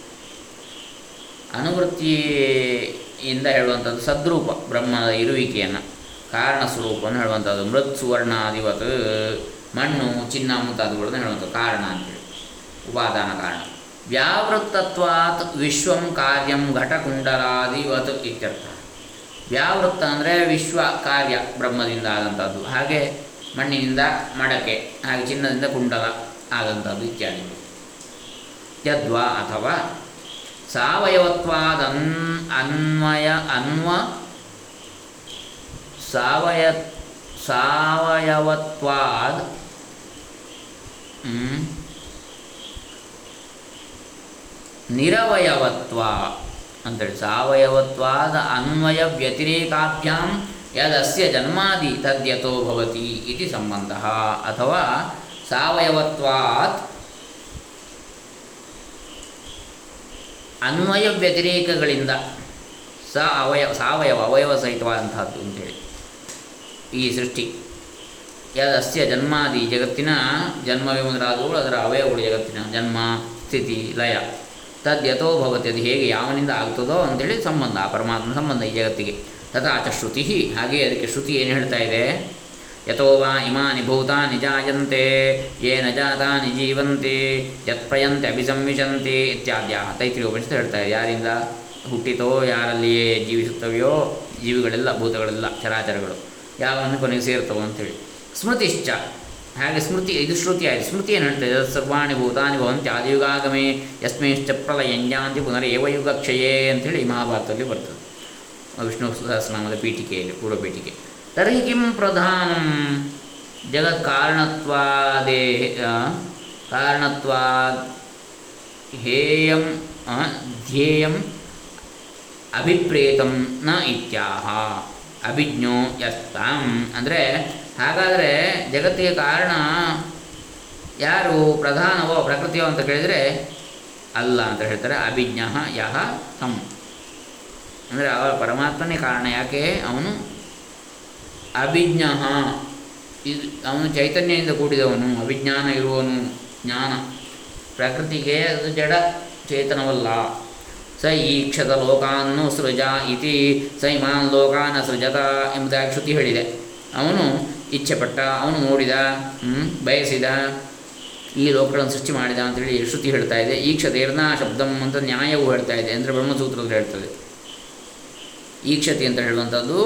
ಅನುವೃತ್ತಿಯಿಂದ ಹೇಳುವಂಥದ್ದು ಸದ್ರೂಪ ಬ್ರಹ್ಮದ ಇರುವಿಕೆಯನ್ನು. ಕಾರಣ ಸ್ವರೂಪವನ್ನು ಹೇಳುವಂಥದ್ದು ಮೃತ್ ಸುವರ್ಣಾದಿವತ್ ಮಣ್ಣು, ಚಿನ್ನ ಮುಂತಾದವುಗಳನ್ನು ಹೇಳುವಂಥದ್ದು ಕಾರಣ ಅಂತೇಳಿ. ಉಪಾದಾನ ಕಾರಣ. ವ್ಯಾವೃತ್ತತ್ವಾತ್ ವಿಶ್ವಂ ಕಾರ್ಯಂ ಘಟಕುಂಡಲಾದಿವತ್ ಇತ್ಯರ್ಥ. ವ್ಯಾವೃತ್ತ ಅಂದರೆ ವಿಶ್ವ ಕಾರ್ಯ ಬ್ರಹ್ಮದಿಂದ ಆದಂಥದ್ದು. ಹಾಗೆ ಮಣ್ಣಿನಿಂದ ಮಡಕೆ, ಹಾಗೆ ಚಿನ್ನದಿಂದ ಕುಂಡಲ ಆದಂಥದ್ದು ಇತ್ಯಾದಿ. ಯದ್ವಾ ಅಥವಾ ಸಾವಯವತ್ವಾದ ಅನ್ವಯ, ಅನ್ವ ಸಾವಯ ಸಾವಯವತ್ವಾದ್ ನಿರವಯವತ್ವ ಅಂತೇಳಿ. ಸಾವಯವತ್ವಾದ ಅನ್ವಯ ವ್ಯತಿರೇಕಾಭ್ಯಾಂ ಯದಸ್ಯ ಜನ್ಮಾದಿ ತದ್ಯತೋ ಭವತಿ ಇತಿ ಸಂಬಂಧ ಅಥವಾ ಸಾವಯವತ್ವಾತ್ ಅನ್ವಯ ವ್ಯತಿರೇಕಗಳಿಂದ ಸ ಅವಯವ ಸಾವಯವ ಅವಯವ ಸಹಿತವಾದಂತಹದ್ದು ಅಂತೇಳಿ ಈ ಸೃಷ್ಟಿ. ಯದಸ್ಯ ಜನ್ಮಾದಿ ಜಗತ್ತಿನ ಜನ್ಮವೇ ಮೊದಲಾದವುಗಳು ಅದರ ಅವಯವಗಳು ಜಗತ್ತಿನ ಜನ್ಮ, ಸ್ಥಿತಿ, ಲಯ. ತದ್ಯಥೋ ಭವತಿ, ಅದು ಹೇಗೆ ಯಾವನಿಂದ ಆಗ್ತದೋ ಅಂತೇಳಿ ಸಂಬಂಧ ಪರಮಾತ್ಮ ಸಂಬಂಧ ಈ ಜಗತ್ತಿಗೆ. ತಥಾಚ ಶ್ರುತಿ. ಹಾಗೆ ಅದಕ್ಕೆ ಶ್ರುತಿ ಏನು ಹೇಳ್ತಾ ಇದೆ? ಯಥೋ ವಾ ಇಮಾನಿ ಭೂತಾನಿ ಜಾಯಂತೆ ಯೇನ ಜಾತಾನಿ ಜೀವಂತೆ ಯತ್ಪ್ರಯಂತೆ ಅಭಿಸಂವಿಶಂತೆ ಇತ್ಯಾದ್ಯ. ತೈತ್ರಿ ಉಪನಿಷತ್ತು ಹೇಳ್ತಾ ಇದೆ, ಯಾರಿಂದ? ಹುಟ್ಟಿತೋ, ಯಾರಲ್ಲಿಯೇ ಜೀವಿಸುತ್ತವೆಯೋ, ಜೀವಿಗಳೆಲ್ಲ, ಭೂತಗಳೆಲ್ಲ, ಚರಾಚರಗಳು ಯಾವನ್ನು ಕೊನೆಗೆ ಸೇರ್ತವೋ ಅಂತೇಳಿ. ಸ್ಮೃತಿಶ್ಚ. ಹಾಗೆ ಸ್ಮೃತಿ, ಇದು ಶ್ರುತಿ ಆಯಿತು. ಸ್ಮೃತಿ ಏನು ಹೇಳ್ತದೆ ಸರ್ವಾಣಿ ಭೂತಾನಿ ಭವಂತಿ ಆದಿಯುಗಾಗಮೇ, ಯಸ್ಮಿಶ್ಚ ಪ್ರಲಯಂಜಾಂತಿ ಪುನರೇವ ಯುಗಕ್ಷಯೇ ಅಂಥೇಳಿ ಮಹಾಭಾರತದಲ್ಲಿ ಬರ್ತದೆ. ವಿಷ್ಣು ಸಹಸ್ರನಾಮದ ಪೀಠಿಕೆಯಲ್ಲಿ, ಪೂರ್ವ ಪೀಠಿಕೆ. ತರ್ಹಿ ಕಿಂ ಪ್ರಧಾನಂ? ಜಗತ್ ಕಾರಣತ್ವಾದೇ ಕಾರಣತ್ವಾದ್ ಹೇಯಂ ಧ್ಯೇಯಂ, ಅಭಿಪ್ರೇತಂ ನ ಇತ್ಯಾಹ, ಅಭಿಜ್ಞೋ ಯಸ್ತಾಂ. ಅಂದರೆ, ಹಾಗಾದರೆ ಜಗತ್ತಿಗೆ ಕಾರಣ ಯಾರು, ಪ್ರಧಾನವೋ ಪ್ರಕೃತಿಯೋ ಅಂತ ಕೇಳಿದರೆ ಅಲ್ಲ ಅಂತ ಹೇಳ್ತಾರೆ. ಅಭಿಜ್ಞ ಯಹ ಅಂದರೆ ಅವರ ಪರಮಾತ್ಮನೇ ಕಾರಣ. ಯಾಕೆ? ಅವನು ಅಭಿಜ್ಞ ಇದು ಅವನು ಚೈತನ್ಯದಿಂದ ಕೂಡಿದವನು, ಅಭಿಜ್ಞಾನ ಇರುವವನು ಜ್ಞಾನ. ಪ್ರಕೃತಿಗೆ ಅದು ಜಡ ಚೇತನವಲ್ಲ. ಸ ಈಕ್ಷತ ಲೋಕಾನ್ನು ಸೃಜ ಇತಿ, ಸ ಇಮಾನ್ ಲೋಕಾನ ಸೃಜತ ಎಂಬುದಾಗಿ ಶ್ರುತಿ ಹೇಳಿದೆ. ಅವನು ಇಚ್ಛೆಪಟ್ಟ, ಅವನು ನೋಡಿದ ಬಯಸಿದ, ಈ ಲೋಕಗಳನ್ನು ಸೃಷ್ಟಿ ಮಾಡಿದ ಅಂತೇಳಿ ಶ್ರುತಿ ಹೇಳ್ತಾ ಇದೆ. ಈಕ್ಷತೇರ್ನ ಶಬ್ದಂ ಅಂತ ನ್ಯಾಯವೂ ಹೇಳ್ತಾ ಇದೆ. ಅಂದರೆ ಬ್ರಹ್ಮಸೂತ್ರದಲ್ಲಿ ಹೇಳ್ತದೆ. ಈಕ್ಷತಿ ಅಂತ ಹೇಳುವಂಥದ್ದು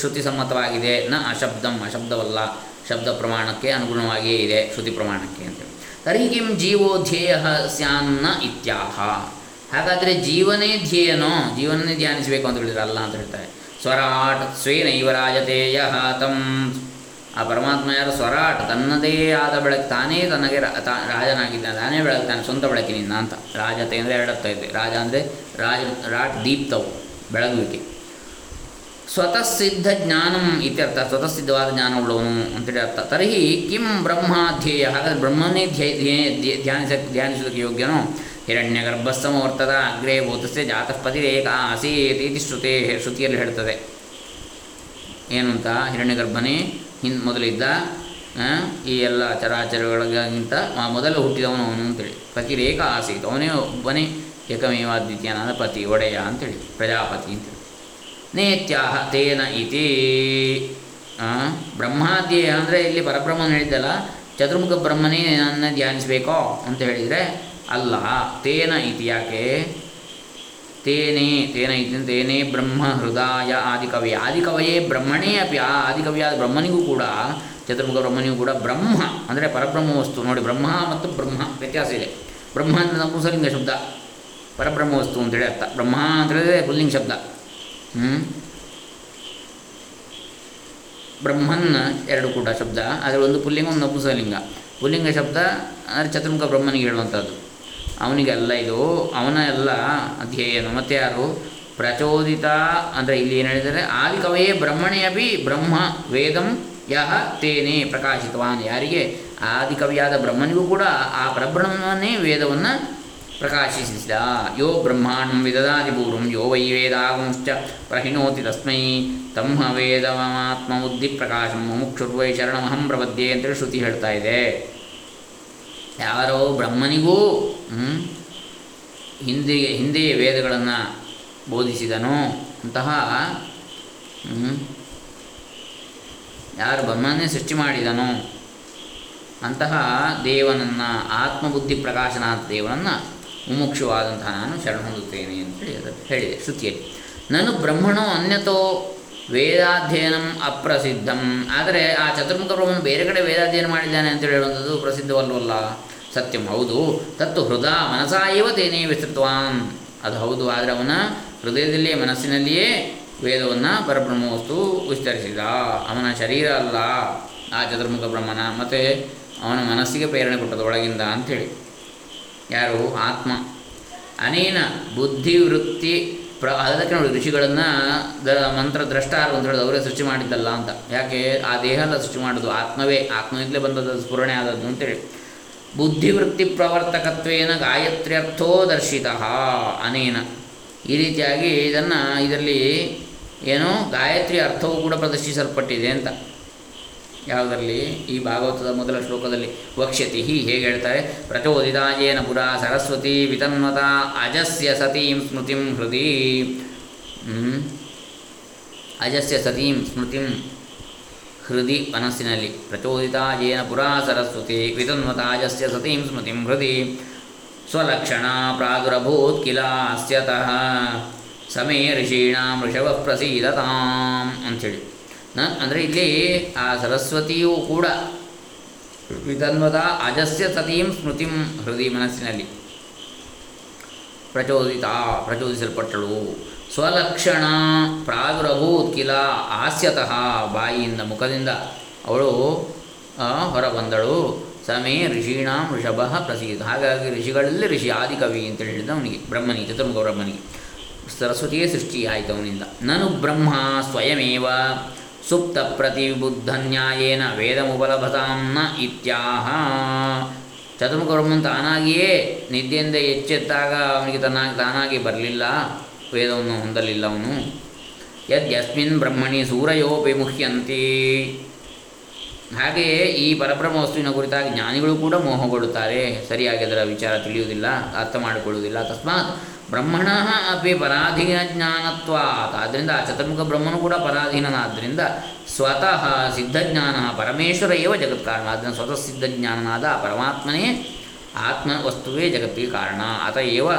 ಶ್ರುತಿ ಸಮ್ಮತವಾಗಿದೆ ನ ಅಶಬ್ದಂ, ಅಶಬ್ದವಲ್ಲ. ಶಬ್ದ ಪ್ರಮಾಣಕ್ಕೆ ಅನುಗುಣವಾಗಿಯೇ ಇದೆ ಶ್ರುತಿ ಪ್ರಮಾಣಕ್ಕೆ ಅಂತೇಳಿ ತರ್ಹಿ ಕಿಂ ಜೀವೋ ಧ್ಯೇಯ ಸ್ಯಾನ್ನ ಇತ್ಯಾಹ. ಹಾಗಾದರೆ ಜೀವನೇ ಧ್ಯೇಯನೋ? ಜೀವನನೇ ಧ್ಯಾನಿಸಬೇಕು ಅಂತ ಹೇಳಿದ್ರೆ ಅಲ್ಲ ಅಂತ ಹೇಳ್ತಾರೆ. ಸ್ವರಾಟ್ ಸ್ವೇನೈವ ರಾಜತೇಯ ತಂ. ಆ ಪರಮಾತ್ಮ ಯಾರು ಸ್ವರಾಟ್, ತನ್ನದೇ ಆದ ಬೆಳಕು ತಾನೇ ತನಗೆ ರಾಜನಾಗಿದ್ದಾನೆ, ತಾನೇ ಬೆಳಗ್ತಾನೆ, ಸ್ವಂತ ಬೆಳಕಿನಿಂದ ಅಂತ. ರಾಜತೆ ಅಂದರೆ ಎರಡರ್ಥ ಇದೆ. ರಾಜ ಅಂದರೆ ರಾಜ ರಾಟ್ ದೀಪ್ತವು, ಬೆಳಗುವಿಕೆ. ಸ್ವತಃ ಸಿದ್ಧ ಜ್ಞಾನಂ ಇತ್ಯರ್ಥ ಸ್ವತಃ ಸಿದ್ಧವಾದ ಜ್ಞಾನವುಳ್ಳವನು ಅಂತೇಳಿ ಅರ್ಥ. ತರ್ಹಿ ಕಿಂ ಬ್ರಹ್ಮಾಧ್ಯೇಯ ಹಾಗಾದರೆ ಬ್ರಹ್ಮನೇ ಧ್ಯೇಯ ಧ್ಯಾನಿಸ ಧ್ಯಾನಿಸೋದಕ್ಕೆ ಯೋಗ್ಯನೋ? ಹಿರಣ್ಯಗರ್ಭಸ್ಸಮವರ್ತದ ಅಗ್ರೇ ಭೂತಸ್ಯ ಜಾತಃಪತಿರೇಕ ಆಸೀತ್ ಇತಿ ಶ್ರುತಿ, ಶ್ರುತಿಯಲ್ಲಿ ಹೇಳ್ತದೆ. ಏನು ಅಂತ ಹಿರಣ್ಯಗರ್ಭನೇ ಹಿಂದ್ ಮೊದಲಿದ್ದ ಈ ಎಲ್ಲ ಚರಾಚರಗಳಿಗಿಂತ ಮೊದಲು ಹುಟ್ಟಿದವನು ಅವನು ಅಂತೇಳಿ. ಪತಿರೇಕ ಆಸೀತ್, ಅವನೇ ಒಬ್ಬನೇ ಏಕಮೇವಾದ್ವಿತೀಯನಾದ ಪತಿ, ಒಡೆಯ ಅಂತೇಳಿ, ಪ್ರಜಾಪತಿ ನೇತ್ಯಾಹ ತೇನ ಇತಿ. ಬ್ರಹ್ಮಾದ್ಯೇಯ ಅಂದರೆ ಇಲ್ಲಿ ಪರಬ್ರಹ್ಮನ ಹೇಳಿದ್ದಲ್ಲ, ಚತುರ್ಮುಖ ಬ್ರಹ್ಮನೇ ನನ್ನ ಧ್ಯಾನಿಸಬೇಕೋ ಅಂತ ಹೇಳಿದರೆ ಅಲ್ಲ, ತೇನ ಇತಿ ಯಾಕೆ? ತೇನೇ, ತೇನ ಇತಿ ತೇನೇ ಬ್ರಹ್ಮ ಹೃದಯ ಆದಿಕವಿ ಆದಿಕವಯೇ ಬ್ರಹ್ಮಣೇ ಅಪಿ, ಆ ಆದಿಕವಿಯಾದ ಬ್ರಹ್ಮನಿಗೂ ಕೂಡ, ಚತುರ್ಮುಖ ಬ್ರಹ್ಮನಿಗೂ ಕೂಡ ಬ್ರಹ್ಮ ಅಂದರೆ ಪರಬ್ರಹ್ಮ ವಸ್ತು. ನೋಡಿ, ಬ್ರಹ್ಮ ಮತ್ತು ಬ್ರಹ್ಮ ವ್ಯತ್ಯಾಸ ಇದೆ. ಬ್ರಹ್ಮ ಅಂದರೆ ನಪುಂಸಲಿಂಗ ಶಬ್ದ, ಪರಬ್ರಹ್ಮ ವಸ್ತು ಅಂತೇಳಿ ಅರ್ಥ. ಬ್ರಹ್ಮ ಅಂತ ಹೇಳಿದ್ರೆ ಪುಲ್ಲಿಂಗ ಶಬ್ದ. ಬ್ರಹ್ಮನ್ ಎರಡು ಕೂಡ ಶಬ್ದ ಆದರೆ ಒಂದು ಪುಲ್ಲಿಂಗ, ಒಂದು ನಪುಂಸಲಿಂಗ ಪುಲ್ಲಿಂಗ ಶಬ್ದ ಅಂದರೆ ಚತುರ್ಮುಖ ಬ್ರಹ್ಮನಿಗೆ ಹೇಳುವಂಥದ್ದು ಅವನಿಗೆಲ್ಲ ಇದು, ಅವನ ಎಲ್ಲ ಅಧ್ಯಯನ. ಮತ್ತು ಯಾರು? ಪ್ರಚೋದಿತ, ಅಂದರೆ ಇಲ್ಲಿ ಏನು ಹೇಳಿದರೆ ಆದಿಕವಯೇ ಬ್ರಹ್ಮಣೇ ಅಭಿ ಬ್ರಹ್ಮ ವೇದಂ ಯಹ ತೇನೇ ಪ್ರಕಾಶಿತವಾನ್. ಯಾರಿಗೆ? ಆದಿಕವಿಯಾದ ಬ್ರಹ್ಮನಿಗೂ ಕೂಡ ಆ ಪರಬ್ರಹ್ಮನೇ ವೇದವನ್ನು ಪ್ರಕಾಶಿಸಿದ ಯೋ ಬ್ರಹ್ಮಾಂಡಂ ವಿದದಾತಿ ಪೂರ್ವಂ ಯೋ ವೈ ವೇದಾಗುಂಶ್ಚ ಪ್ರಹಿಣೋತಿ ತಸ್ಮೈ ತಮ್ಮ ವೇದಮಾತ್ಮ ಬುದ್ಧಿ ಪ್ರಕಾಶಂ ಮುಕ್ಷುರ್ವೈ ಶರಣಮಹಂ ಪ್ರಪದ್ಯೆ ಅಂತೇಳಿ ಶ್ರುತಿ ಹೇಳ್ತಾ ಇದೆ ಯಾರೋ ಬ್ರಹ್ಮನಿಗೂ ಹಿಂದಿಗೆ ಹಿಂದೆಯೇ ವೇದಗಳನ್ನು ಬೋಧಿಸಿದನು ಅಂತಹ ಯಾರು ಬ್ರಹ್ಮನೇ ಸೃಷ್ಟಿ ಮಾಡಿದನು? ಅಂತಹ ದೇವನನ್ನು, ಆತ್ಮಬುದ್ಧಿ ಪ್ರಕಾಶನಾಥ ದೇವನನ್ನು ಮುಮುಕ್ಷುವಾದಂತಹ ನಾನು ಶರಣ ಹೊಂದುತ್ತೇನೆ ಅಂತೇಳಿ ಅದು ಹೇಳಿದೆ ಶ್ರುತಿಯಲ್ಲಿ. ನಾನು ಬ್ರಹ್ಮಣೋ ಅನ್ಯತೋ ವೇದಾಧ್ಯಯನಂ ಅಪ್ರಸಿದ್ಧಂ. ಆದರೆ ಆ ಚತುರ್ಮುಖ ಬ್ರಹ್ಮನು ಬೇರೆ ಕಡೆ ವೇದಾಧ್ಯಯನ ಮಾಡಿದ್ದಾನೆ ಅಂತೇಳಿ ಹೇಳುವಂಥದ್ದು ಪ್ರಸಿದ್ಧವಲ್ವಲ್ಲ ಸತ್ಯಂ, ಹೌದು. ತತ್ತು ಹೃದಯ ಮನಸಾ ಇವ ತೇನೇ ವಿಸ್ತೃತವಾನ್ ಅದು ಹೌದು, ಆದರೆ ಅವನ ಹೃದಯದಲ್ಲಿಯೇ ಮನಸ್ಸಿನಲ್ಲಿಯೇ ವೇದವನ್ನು ಪರಬ್ರಹ್ಮವಸ್ತು ವಿಸ್ತರಿಸಿದ. ಅವನ ಶರೀರ ಅಲ್ಲ ಆ ಚತುರ್ಮುಖ ಬ್ರಹ್ಮನ. ಮತ್ತು ಅವನ ಮನಸ್ಸಿಗೆ ಪ್ರೇರಣೆ ಕೊಟ್ಟದೊಳಗಿಂದ ಒಳಗಿಂದ ಅಂಥೇಳಿ ಯಾರು? ಆತ್ಮ. ಅನೇನ ಬುದ್ಧಿವೃತ್ತಿ ಪ್ರ, ಅದಕ್ಕೆ ನೋಡಿ ಋಷಿಗಳನ್ನು ದ, ಮಂತ್ರ ದ್ರಷ್ಟಾರು ಅಂತ ಹೇಳೋದು ಅವರೇ ಸೃಷ್ಟಿ ಮಾಡಿದ್ದಲ್ಲ ಅಂತ. ಯಾಕೆ? ಆ ದೇಹ ಎಲ್ಲ ಸೃಷ್ಟಿ ಮಾಡೋದು ಆತ್ಮವೇ. ಆತ್ಮದಿಂದಲೇ ಬಂದದ್ದು ಸ್ಫುರಣೆ ಆದದ್ದು ಅಂತೇಳಿ ಬುದ್ಧಿವೃತ್ತಿ ಪ್ರವರ್ತಕತ್ವೇನ ಗಾಯತ್ರ್ಯರ್ಥೋ ದರ್ಶಿತ ಅನೇನ. ಈ ರೀತಿಯಾಗಿ ಇದನ್ನು ಇದರಲ್ಲಿ ಏನು ಗಾಯತ್ರಿ ಅರ್ಥವೂ ಕೂಡ ಪ್ರದರ್ಶಿಸಲ್ಪಟ್ಟಿದೆ ಅಂತ. ಯಾವುದರಲ್ಲಿ? ಈ ಭಾಗವತದ ಮೊದಲ ಶ್ಲೋಕದಲ್ಲಿ, ವಕ್ಷ್ಯತಿ ಹೇಗೆ ಹೇಳ್ತಾರೆ. ಪ್ರಚೋದಿತಾಯೇನ ಪುರಾ ಸರಸ್ವತಿ ವಿತನ್ವತ ಅಜಸ್ಯ ಸತೀಂ ಸ್ಮೃತಿಂ ಹೃದಿ ಅಜಸ್ಯ ಸತೀಂ ಸ್ಮೃತಿಂ ಹೃದಿ ಮನಸ್ಸಿನಲ್ಲಿ. ಪ್ರಚೋದಿತಾಯೇನ ಪುರಾ ಸರಸ್ವತಿ ವಿತನ್ವತ ಅಜಸ್ಯ ಸತೀಂ ಸ್ಮೃತಿಂ ಹೃದಿ ಸ್ವಲಕ್ಷಣ ಕಿಲಾ ಅಸ್ಯತಃ ಸಮೇ ಋಷೀಣಾಂ ಋಷಭ ಪ್ರಸೀದತಾಂ ಅಂಥೇಳಿ. ನ, ಅಂದರೆ ಇಲ್ಲಿ ಆ ಸರಸ್ವತಿಯೂ ಕೂಡ ವಿಧನ್ವದ ಅಜಸ್ಯ ಸತೀಂ ಸ್ಮೃತಿಂ ಹೃದಯ ಮನಸ್ಸಿನಲ್ಲಿ ಪ್ರಚೋದಿತ, ಪ್ರಚೋದಿಸಲ್ಪಟ್ಟಳು. ಸ್ವಲಕ್ಷಣ ಪ್ರಾದುರಭೂತ್ ಕಿಲ ಹಾಸ್ಯತಃ ಬಾಯಿಯಿಂದ ಮುಖದಿಂದ ಅವಳು ಹೊರಬಂದಳು. ಸಮೇ ಋಷೀಣಾಂ ಋಷಭ ಪ್ರಸೀದ ಹಾಗಾಗಿ ಋಷಿಗಳಲ್ಲಿ ಋಷಿ ಆದಿಕವಿ ಅಂತ ಹೇಳಿದ ಅವನಿಗೆ ಬ್ರಹ್ಮನಿಗೆ, ಚತುರ್ಮುಖ ಬ್ರಹ್ಮನಿಗೆ. ಸರಸ್ವತಿಯೇ ಸೃಷ್ಟಿಯಾಯಿತು ಅವನಿಂದ ನಾನು ಬ್ರಹ್ಮ ಸ್ವಯಮೇವ. ಸುಪ್ತ ಪ್ರತಿಬುದ್ಧನ್ಯಾಯೇನ ವೇದ ಮುಪಲಭತಾಂನ ಇತ್ಯಾಹ. ಚತುರ್ಮುಖ ತಾನಾಗಿಯೇ ನಿದ್ದೆಯಿಂದ ಎಚ್ಚೆತ್ತಾಗ ಅವನಿಗೆ ತನ್ನ ತಾನಾಗಿ ಬರಲಿಲ್ಲ, ವೇದವನ್ನು ಹೊಂದಲಿಲ್ಲ ಅವನು. ಯದ್ಯಸ್ಮಿನ್ ಬ್ರಹ್ಮಣಿ ಸೂರಯೋಪಿ ಮುಖ್ಯಂತಿ ಹಾಗೆಯೇ ಈ ಪರಬ್ರಹ್ಮ ವಸ್ತುವಿನ ಕುರಿತಾಗಿ ಜ್ಞಾನಿಗಳು ಕೂಡ ಮೋಹಗೊಳ್ಳುತ್ತಾರೆ. ಸರಿಯಾಗಿ ಅದರ ವಿಚಾರ ತಿಳಿಯುವುದಿಲ್ಲ, ಅರ್ಥ ಮಾಡಿಕೊಳ್ಳುವುದಿಲ್ಲ. ತಸ್ಮಾತ್ ಬ್ರಹ್ಮಣ ಅಪಿ ಪರಾಧೀನ ಜ್ಞಾನತ್ವಾತ್. ಆದ್ದರಿಂದ ಆ ಚತುರ್ಮುಖ ಬ್ರಹ್ಮನು ಕೂಡ ಪರಾಧೀನನಾದ್ದರಿಂದ ಸ್ವತಃ ಸಿದ್ಧಜ್ಞಾನ ಪರಮೇಶ್ವರ ಏವ ಜಗತ್ಕಾರಣ ಆದ್ದರಿಂದ ಸ್ವತಃ ಸಿದ್ಧಜ್ಞಾನನಾದ ಪರಮಾತ್ಮನೇ ಆತ್ಮ ವಸ್ತುವೇ ಜಗತ್ತಿಗೆ ಕಾರಣ. ಅತ ಏವ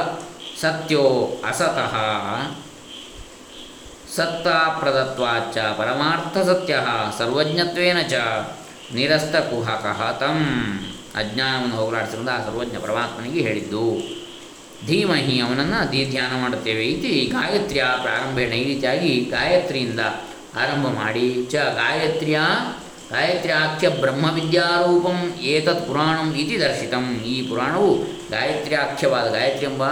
ಸತ್ಯೋ ಅಸತಃ ಸತ್ತಾಪ್ರದತ್ವಾಚ್ಚ ಪರಮಾರ್ಥ ಸತ್ಯ ಸರ್ವಜ್ಞತ್ವೇನ ಚ ನಿರಸ್ತಕುಹಕಃ ತಂ. ಅಜ್ಞಾನವನ್ನು ಹೋಗಲಾಡಿಸಿಕೊಂಡು ಆ ಸರ್ವಜ್ಞ ಪರಮಾತ್ಮನಿಗೆ ಹೇಳಿದ್ದು. ಧೀಮಹಿ ಅವನನ್ನು ಧೀ ಧ್ಯಾನ ಮಾಡುತ್ತೇವೆ ಇತಿ ಗಾಯತ್ರಿಯ ಪ್ರಾರಂಭೇಣ. ಈ ರೀತಿಯಾಗಿ ಗಾಯತ್ರಿಯಿಂದ ಆರಂಭ ಮಾಡಿ ಚ ಗಾಯತ್ರಿಯ, ಗಾಯತ್ರ್ಯಾಖ್ಯ ಬ್ರಹ್ಮವಿದ್ಯಾರೂಪಂ ಏತತ್ ಪುರಾಣಂ ಇತಿ ದರ್ಶಿತಂ. ಈ ಪುರಾಣವು ಗಾಯತ್ರ್ಯಾಖ್ಯವಾದ ಗಾಯತ್ರಿ ಎಂಬ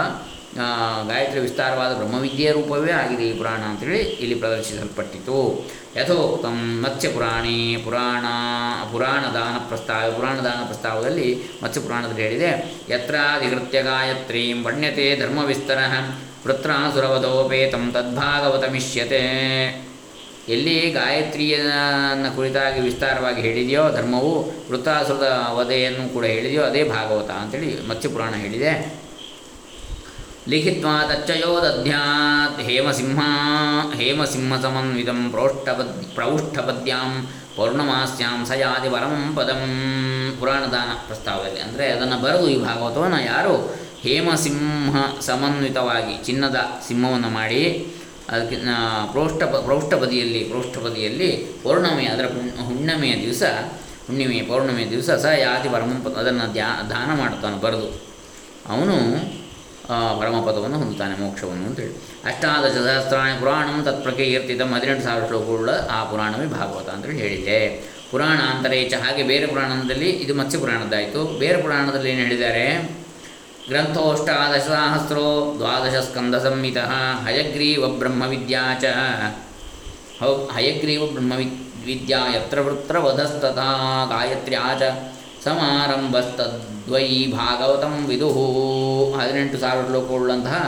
ಗಾಯತ್ರಿ ವಿಸ್ತಾರವಾದ ಬ್ರಹ್ಮವಿದ್ಯೆಯ ರೂಪವೇ ಆಗಿದೆ ಈ ಪುರಾಣ ಅಂತೇಳಿ ಇಲ್ಲಿ ಪ್ರದರ್ಶಿಸಲ್ಪಟ್ಟಿತು. ಯಥೋಕ್ತಂ ಮತ್ಸ್ಯಪುರಾಣಿ ಪುರಾಣ ಪುರಾಣದಾನ ಪ್ರಸ್ತಾವ ಪುರಾಣದಾನ ಪ್ರಸ್ತಾವದಲ್ಲಿ ಮತ್ಸ್ಯಪುರಾಣದಲ್ಲಿ ಹೇಳಿದೆ, ಯತ್ರಾಧಿಕೃತ್ಯ ಗಾಯತ್ರೀಂ ವಣ್ಯತೆ ಧರ್ಮವಿಸ್ತರ ವೃತ್ರಾಸುರವಧೋಪೇತಂ ತದ್ಭಾಗವತಮಿಷ್ಯತೆ. ಎಲ್ಲಿ ಗಾಯತ್ರಿಯನ್ನು ಕುರಿತಾಗಿ ವಿಸ್ತಾರವಾಗಿ ಹೇಳಿದೆಯೋ, ಧರ್ಮವು ವೃತ್ತಾಸುರದ ವಧೆಯನ್ನು ಕೂಡ ಹೇಳಿದೆಯೋ, ಅದೇ ಭಾಗವತ ಅಂತೇಳಿ ಮತ್ಸ್ಯಪುರಾಣ ಹೇಳಿದೆ. ಲಿಖಿತ್ವಾ ತಚ್ಚಯೋ ದಧ್ಯಾತ್ ಹೇಮಸಿಂಹ ಹೇಮಸಿಂಹಸಮನ್ವಿತಂ ಪ್ರೋಷ್ಠಪದ್ ಪ್ರೌಷ್ಠಪದ್ಯಾಂ ಪೌರ್ಣಮಾಸ್ಯಾಂ ಸಯಾದಿ ವರಂ ಪದಂ. ಪುರಾಣದಾನ ಪ್ರಸ್ತಾವದಲ್ಲಿ. ಅಂದರೆ ಅದನ್ನು ಬರೆದು ಈ ಭಾಗವತವನ್ನು ಯಾರು ಹೇಮಸಿಂಹ ಸಮನ್ವಿತವಾಗಿ ಚಿನ್ನದ ಸಿಂಹವನ್ನು ಮಾಡಿ ಅದಕ್ಕೆ ಪ್ರೋಷ್ಠ ಪ್ರೌಷ್ಠಪದಿಯಲ್ಲಿ ಪ್ರೌಷ್ಠಪದಿಯಲ್ಲಿ ಪೌರ್ಣಮಿ ಅದರ ಹುಣ್ಣಿಮೆಯ ದಿವಸ, ಹುಣ್ಣಿಮೆಯ ಪೌರ್ಣಮಿಯ ದಿವಸ ಸ ಯಾತಿ ಪರಮಂಪ ಅದನ್ನು ದ್ಯಾ, ದಾನ ಮಾಡ್ತಾನೆ ಬರೆದು. ಅವನು ಪರಮಪದವನ್ನು ಹೊಂದುತ್ತಾನೆ, ಮೋಕ್ಷವನ್ನು ಅಂತೇಳಿ ಅಷ್ಟಾದಶ ಸಹಸ್ರಾಣಿ ಪುರಾಣಂ ತತ್ಪ್ರಕೀರ್ತಿತಂ ಹದಿನೆಂಟು ಸಾವಿರ ಶ್ಲೋಕವುಳ್ಳ ಆ ಪುರಾಣವೇ ಭಾಗವತ ಅಂತೇಳಿ ಹೇಳಿದೆ ಪುರಾಣ ಅಂತರೇಚ ಹಾಗೆ ಬೇರೆ ಪುರಾಣದಲ್ಲಿ ಇದು ಮತ್ಸ್ಯ ಪುರಾಣದ್ದಾಯಿತು. ಬೇರೆ ಪುರಾಣದಲ್ಲಿ ಏನು ಹೇಳಿದ್ದಾರೆ? ಗ್ರಂಥೋಷ್ಟಾದಶಸಹಸ್ರೋ ದ್ವಾದಶ ಸ್ಕಂದ ಸಂಹಿತ ಹಯಗ್ರೀವ ಬ್ರಹ್ಮವಿದ್ಯಾ ಚ. ಹಯಗ್ರೀವ ಬ್ರಹ್ಮವಿ ವಿದ್ಯಾ ಯತ್ರ ವೃತ್ರ ವಧಸ್ತಥಾ ಗಾಯತ್ರ್ಯಾ ಚ. ಸಮಾರಂಭಸ್ತದ್ವೈ ಭಾಗವತಂ ವಿದುಹು ಹದಿನೆಂಟು ಸಾವಿರ ಶ್ಲೋಕವುಳ್ಳಂತಹ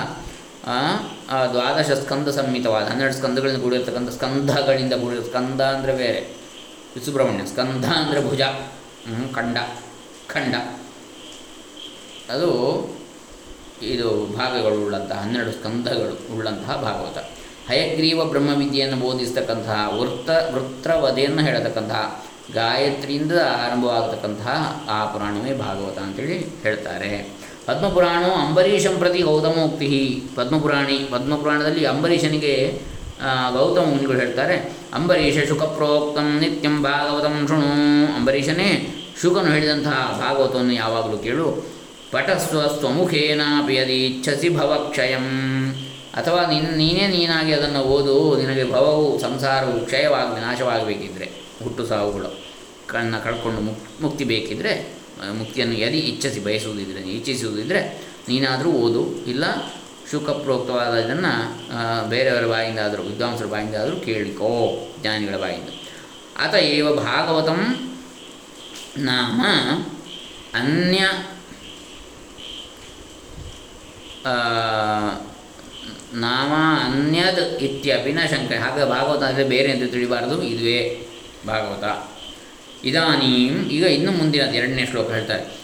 ದ್ವಾದಶ ಸ್ಕಂದ ಸಂಹಿತವಾದ ಹನ್ನೆರಡು ಸ್ಕಂದಗಳಿಂದ ಕೂಡಿರ್ತಕ್ಕಂಥ ಸ್ಕಂಧಗಳಿಂದ ಕೂಡಿರೋ ಸ್ಕಂದ ಅಂದರೆ ಬೇರೆ. ಸುಬ್ರಹ್ಮಣ್ಯ ಸ್ಕಂದ ಅಂದರೆ ಭುಜ ಖಂಡ ಖಂಡ. ಅದು ಇದು ಭಾಗಗಳು ಉಳ್ಳಂತಹ ಹನ್ನೆರಡು ಸ್ಕಂಧಗಳು ಉಳ್ಳಂತಹ ಭಾಗವತ. ಹಯಗ್ರೀವ ಬ್ರಹ್ಮವಿದ್ಯೆಯನ್ನು ಬೋಧಿಸ್ತಕ್ಕಂತಹ ವೃತ್ತ, ವೃತ್ರವಧೆಯನ್ನು ಹೇಳತಕ್ಕಂತಹ ಗಾಯತ್ರಿಯಿಂದ ಆರಂಭವಾಗತಕ್ಕಂತಹ ಆ ಪುರಾಣವೇ ಭಾಗವತ ಅಂತೇಳಿ ಹೇಳ್ತಾರೆ. ಪದ್ಮಪುರಾಣ ಅಂಬರೀಷಂ ಪ್ರತಿ ಗೌತಮೋಕ್ತಿ ಪದ್ಮಪುರಾಣಿ, ಪದ್ಮಪುರಾಣದಲ್ಲಿ ಅಂಬರೀಷನಿಗೆ ಗೌತಮ ಮುನಿಗಳು ಹೇಳ್ತಾರೆ, ಅಂಬರೀಷ ಶುಕಪ್ರೋಕ್ತಂ ನಿತ್ಯಂ ಭಾಗವತಂ ಶೃಣು. ಅಂಬರೀಷನೇ ಶುಕನು ಹೇಳಿದಂತಹ ಭಾಗವತವನ್ನು ಯಾವಾಗಲೂ ಕೇಳು. ಪಟಸ್ವ ಸ್ವಮುಖೇನಾಪಿ ಯದಿ ಇಚ್ಛಸಿ ಭವಕ್ಷಯಂ. ಅಥವಾ ನೀನೇ ನೀನಾಗಿ ಅದನ್ನು ಓದು, ನಿನಗೆ ಭವವು, ಸಂಸಾರವು ಕ್ಷಯವಾಗಿ ನಾಶವಾಗಬೇಕಿದ್ರೆ ಹುಟ್ಟು ಸಾವುಗಳು. ಕಣ್ಣ ಕಳ್ಕೊಂಡು ಮುಕ್ ಮುಕ್ತಿ ಬೇಕಿದ್ದರೆ ಮುಕ್ತಿಯನ್ನು ಯದಿ ಇಚ್ಛಿಸಿ ಬಯಸುವುದಿದ್ರೆ ಇಚ್ಛಿಸುವುದಿದ್ದರೆ ನೀನಾದರೂ ಓದು. ಇಲ್ಲ, ಶುಕಪ್ರೋಕ್ತವಾದ ಇದನ್ನು ಬೇರೆಯವರ ಬಾಯಿಂದಾದರೂ, ವಿದ್ವಾಂಸರ ಬಾಯಿಂದಾದರೂ ಕೇಳಿಕೋ, ಜ್ಞಾನಿಗಳ ಬಾಯಿಂದ. ಅತ ಏವ ಭಾಗವತಂ ನಾಮ ಅನ್ಯ ನಾಮ ಅನ್ಯದ್ ಇತ್ಯಪಿ ನ ಶಂಕ ಹಾಗೆ ಭಾಗವತ ಅಂದರೆ ಬೇರೆ ಅಂತ ತಿಳಿಬಾರದು? ಇದುವೇ. ಭಾಗವತ. ಇದಾನೀಂ, ಈಗ ಇನ್ನು ಮುಂದಿನ ಎರಡನೇ ಶ್ಲೋಕ ಹೇಳ್ತಾರೆ.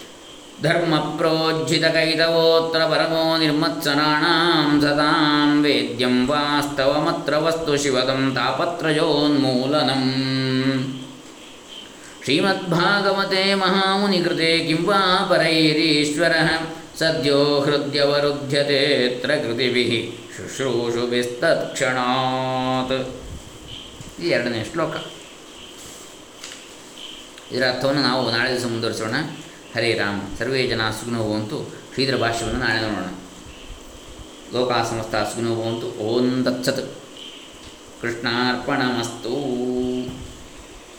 ಧರ್ಮ ಪ್ರೋಜ್ಜಿತ ಕೈತವೋತ್ರ ಪರಮೋ ನಿರ್ಮತ್ಸರಾಣಾಂ ಸದಾಂ ವೇದ್ಯಂ ವಾಸ್ತವಮತ್ರ ವಸ್ತು ಶಿವದಂ ತಾಪತ್ರಯೋನ್ಮೂಲನಂ. ಶ್ರೀಮದ್ಭಾಗವತೆ ಮಹಾಮುನಿಕೃತೆ ಕಿಂ ವಾ ಪರೈರೀಶ್ವರ ಸದ್ಯೋ ಹೃದಯವರುಧ್ಯತೆತ್ರ ಕೃತಿಭಿ ಶುಶ್ರೂಷುಭಿಸ್ತತ್ಕ್ಷಣಾತ್ ಈ ಎರಡನೇ ಶ್ಲೋಕ. ಇದರ ಅರ್ಥವನ್ನು ನಾವು ನಾಳೆ ದಿವಸ ಮುಂದುವರಿಸೋಣ. ಹರೇ ರಾಮ. ಸರ್ವೇ ಜನ ಸುಗ್ನೋವಂತು ಶ್ರೀಧರ ಭಾಷ್ಯವನ್ನು ನಾಳೆ ನೋಡೋಣ. ಲೋಕಾ ಸಮಸ್ತ ಸುಗ್ನೋವಂತು ಓಂ ದತ್ಸತ್ ಕೃಷ್ಣಾರ್ಪಣಮಸ್ತು.